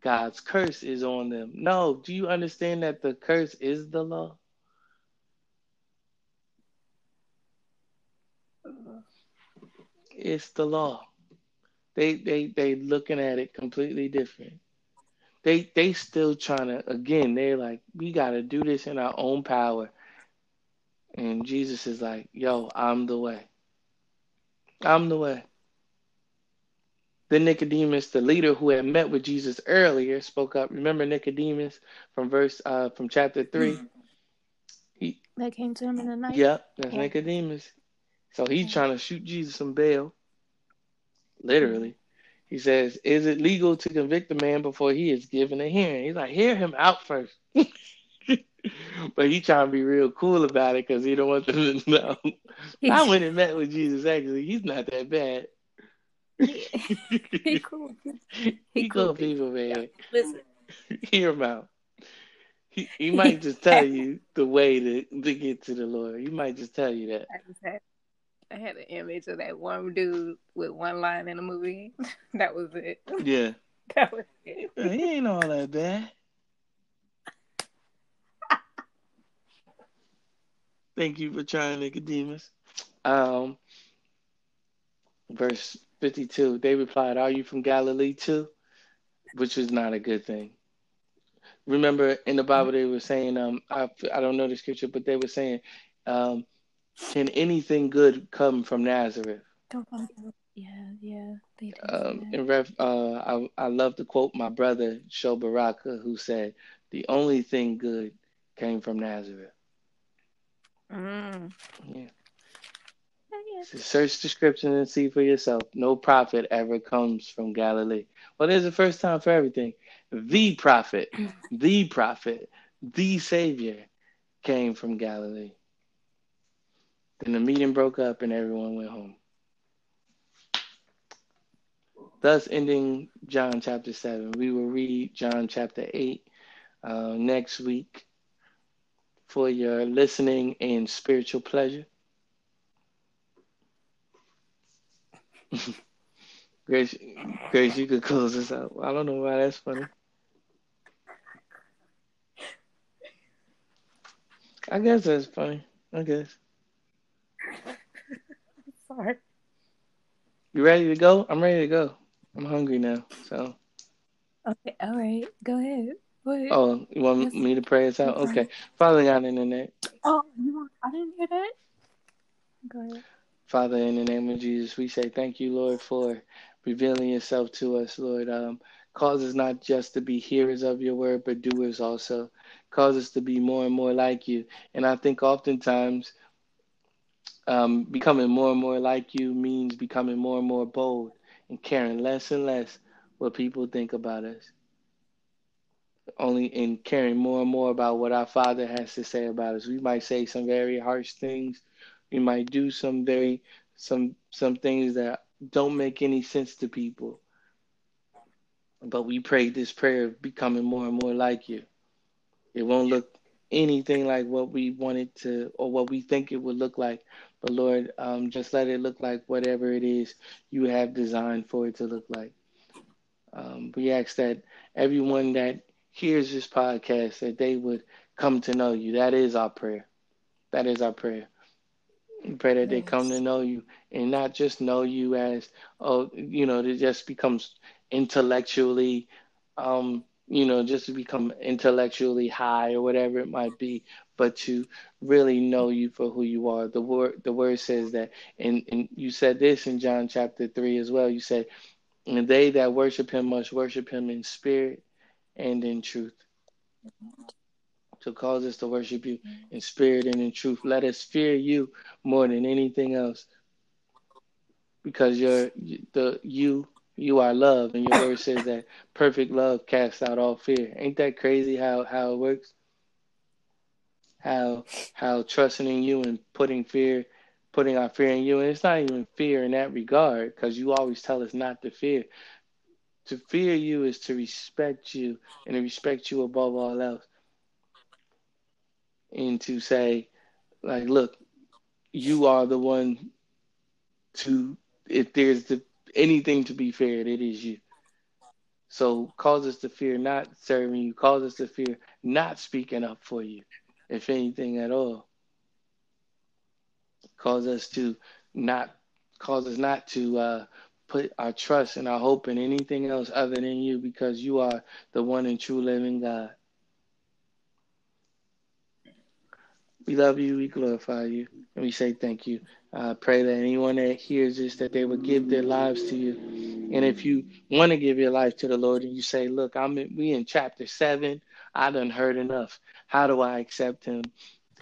God's curse is on them. No, do you understand that the curse is the law? it's the law. They they they looking at it completely different. They they still trying to again. They're like, we got to do this in our own power. And Jesus is like, yo, I'm the way. I'm the way. Then Nicodemus, the leader who had met with Jesus earlier, spoke up. Remember Nicodemus from verse uh from chapter three. He, that came to him in the night. Yep, that's yeah. Nicodemus. So he's trying to shoot Jesus some bail. Literally. He says, Is it legal to convict a man before he is given a hearing? He's like, Hear him out first. but he trying to be real cool about it because he don't want them to know. I went and met with Jesus. Actually, he's not that bad. he cool. He, he cool, cool people, man. Listen, hear him out. He, he might just tell you the way to, to get to the Lord. He might just tell you that. I had an image of that one dude with one line in the movie. that was it. Yeah. that was it. He ain't all that bad. Thank you for trying, Nicodemus. Um, verse 52, they replied, Are you from Galilee too? Which was not a good thing. Remember in the Bible, they were saying, um, I, I don't know the scripture, but they were saying, um, can anything good come from Nazareth? Yeah, yeah. Um, in ref, uh, I I love to quote my brother Sho Baraka, who said, "The only thing good came from Nazareth." Mm. Yeah. So search the scripture and see for yourself. No prophet ever comes from Galilee. Well, there's a first time for everything. The prophet, the prophet, the Savior came from Galilee. Then the meeting broke up and everyone went home. Thus, ending John chapter 7. We will read John chapter 8 uh, next week for your listening and spiritual pleasure. Grace, Grace, you could close this out. I don't know why that's funny. I guess that's funny. I guess. Sorry. You ready to go? I'm ready to go. I'm hungry now. So. Okay. All right. Go ahead. Oh, you want yes. me to pray us out? Okay. Father God, in the name. Oh, you want? I didn't hear that. Go ahead. Father, in the name of Jesus, we say thank you, Lord, for revealing yourself to us, Lord. Um, cause us not just to be hearers of your word, but doers also. Cause us to be more and more like you. And I think oftentimes um, becoming more and more like you means becoming more and more bold and caring less and less what people think about us. Only in caring more and more about what our Father has to say about us. We might say some very harsh things. We might do some very some some things that don't make any sense to people. But we pray this prayer of becoming more and more like you. It won't look anything like what we wanted to or what we think it would look like. But Lord, um, just let it look like whatever it is you have designed for it to look like. Um, we ask that everyone that hears this podcast that they would come to know you. That is our prayer. That is our prayer. We pray that yes. they come to know you and not just know you as, oh, you know, it just becomes intellectually, um, you know, just to become intellectually high or whatever it might be, but to really know you for who you are. The word, the word says that, and, and you said this in John chapter three as well. You said, and they that worship him must worship him in spirit and in truth. To cause us to worship you in spirit and in truth. Let us fear you more than anything else. Because you're the you you are love and your word says that perfect love casts out all fear. Ain't that crazy how, how it works? How how trusting in you and putting fear putting our fear in you. And it's not even fear in that regard, because you always tell us not to fear. To fear you is to respect you and to respect you above all else. And to say, like, look, you are the one to, if there's the, anything to be feared, it is you. So cause us to fear not serving you, cause us to fear not speaking up for you, if anything at all. Cause us to not cause us not to uh, put our trust and our hope in anything else other than you because you are the one and true living God. We love you, we glorify you, and we say thank you. I pray that anyone that hears this, that they would give their lives to you. And if you want to give your life to the Lord and you say, look, I'm in, we in chapter seven, I done heard enough. How do I accept him?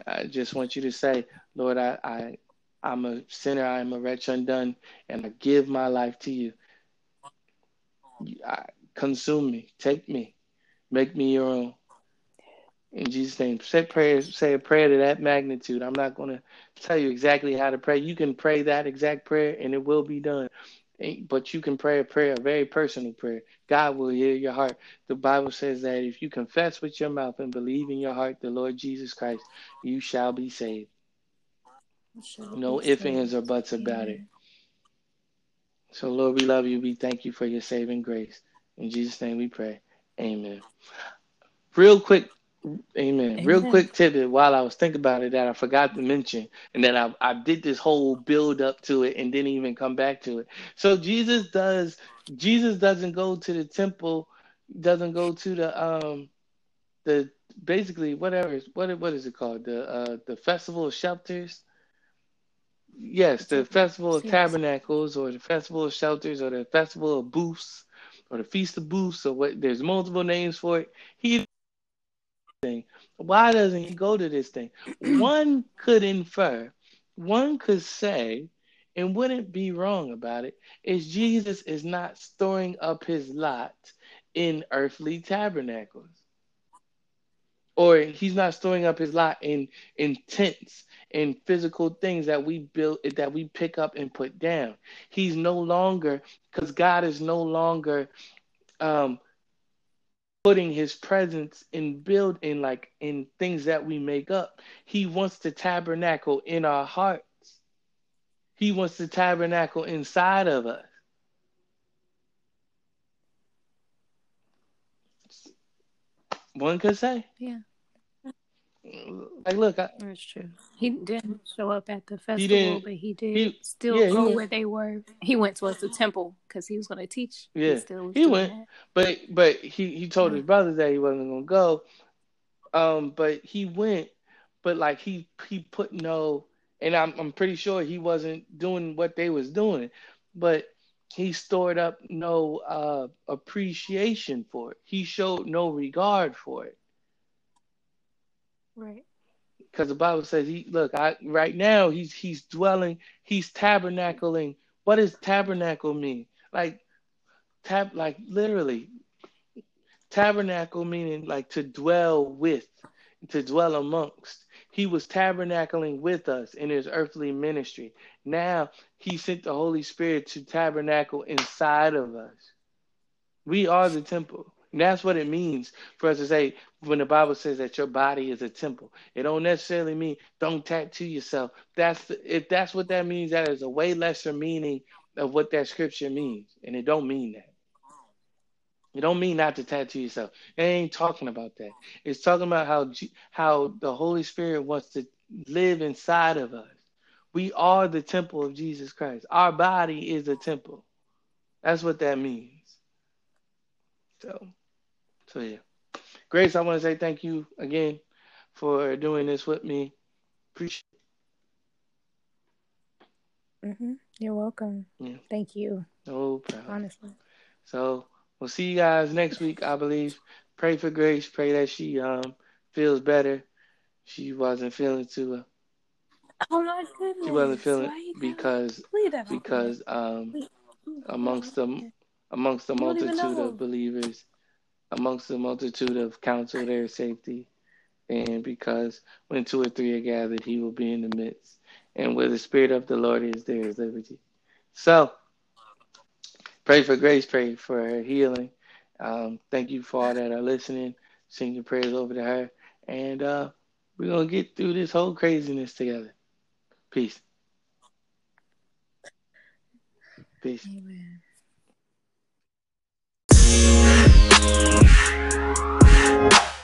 I just want you to say, Lord, I, I, I'm a sinner, I am a wretch undone, and I give my life to you. Consume me, take me, make me your own. In Jesus' name, say prayers, say a prayer to that magnitude. I'm not going to tell you exactly how to pray. You can pray that exact prayer, and it will be done. But you can pray a prayer, a very personal prayer. God will hear your heart. The Bible says that if you confess with your mouth and believe in your heart the Lord Jesus Christ, you shall be saved. No ifs, ands, or buts about it. So, Lord, we love you. We thank you for your saving grace. In Jesus' name we pray. Amen. Real quick, amen. amen. Real quick tidbit while I was thinking about it that I forgot to mention, and that I, I did this whole build up to it and didn't even come back to it. So Jesus does Jesus doesn't go to the temple, doesn't go to the um the basically whatever what what is it called the uh the festival of shelters Yes, the Festival of yes. Tabernacles or the Festival of Shelters or the Festival of Booths or the Feast of Booths or what there's multiple names for it. He thing. Why doesn't he go to this thing? one could infer, one could say, and wouldn't be wrong about it, is Jesus is not storing up his lot in earthly tabernacles. Or he's not storing up his lot in, in tents and physical things that we build that we pick up and put down. He's no longer because God is no longer um, putting his presence in build in like in things that we make up. He wants to tabernacle in our hearts. He wants to tabernacle inside of us. One could say. Yeah. Like, look, I, that's true. He didn't show up at the festival, he but he did he, still yeah, go where they were. He went towards the temple because he was going to teach. Yeah, he, he went, that. but but he he told his brothers that he wasn't going to go. Um, but he went, but like he he put no, and I'm I'm pretty sure he wasn't doing what they was doing, but he stored up no uh, appreciation for it. He showed no regard for it. Right. Because the Bible says he look, I right now he's he's dwelling, he's tabernacling. What does tabernacle mean? Like tab like literally tabernacle meaning like to dwell with, to dwell amongst. He was tabernacling with us in his earthly ministry. Now he sent the Holy Spirit to tabernacle inside of us. We are the temple. And that's what it means for us to say when the Bible says that your body is a temple. It don't necessarily mean don't tattoo yourself. That's the, if that's what that means, that is a way lesser meaning of what that scripture means, and it don't mean that. It don't mean not to tattoo yourself. It ain't talking about that. It's talking about how how the Holy Spirit wants to live inside of us. We are the temple of Jesus Christ. Our body is a temple. That's what that means. So, so yeah. Grace, I want to say thank you again for doing this with me. Appreciate mm-hmm. You're welcome. Yeah. Thank you. No problem. Honestly. So we'll see you guys next week, I believe. Pray for Grace. Pray that she um feels better. She wasn't feeling too. Uh, oh my goodness! She wasn't feeling because because um amongst the amongst the multitude of believers, amongst the multitude of counsel there safety. And because when two or three are gathered, he will be in the midst. And where the Spirit of the Lord is, there is liberty. So, pray for grace, pray for healing. Um, thank you for all that are listening. Send your prayers over to her. And uh, we're going to get through this whole craziness together. Peace. Peace. Amen. Thank you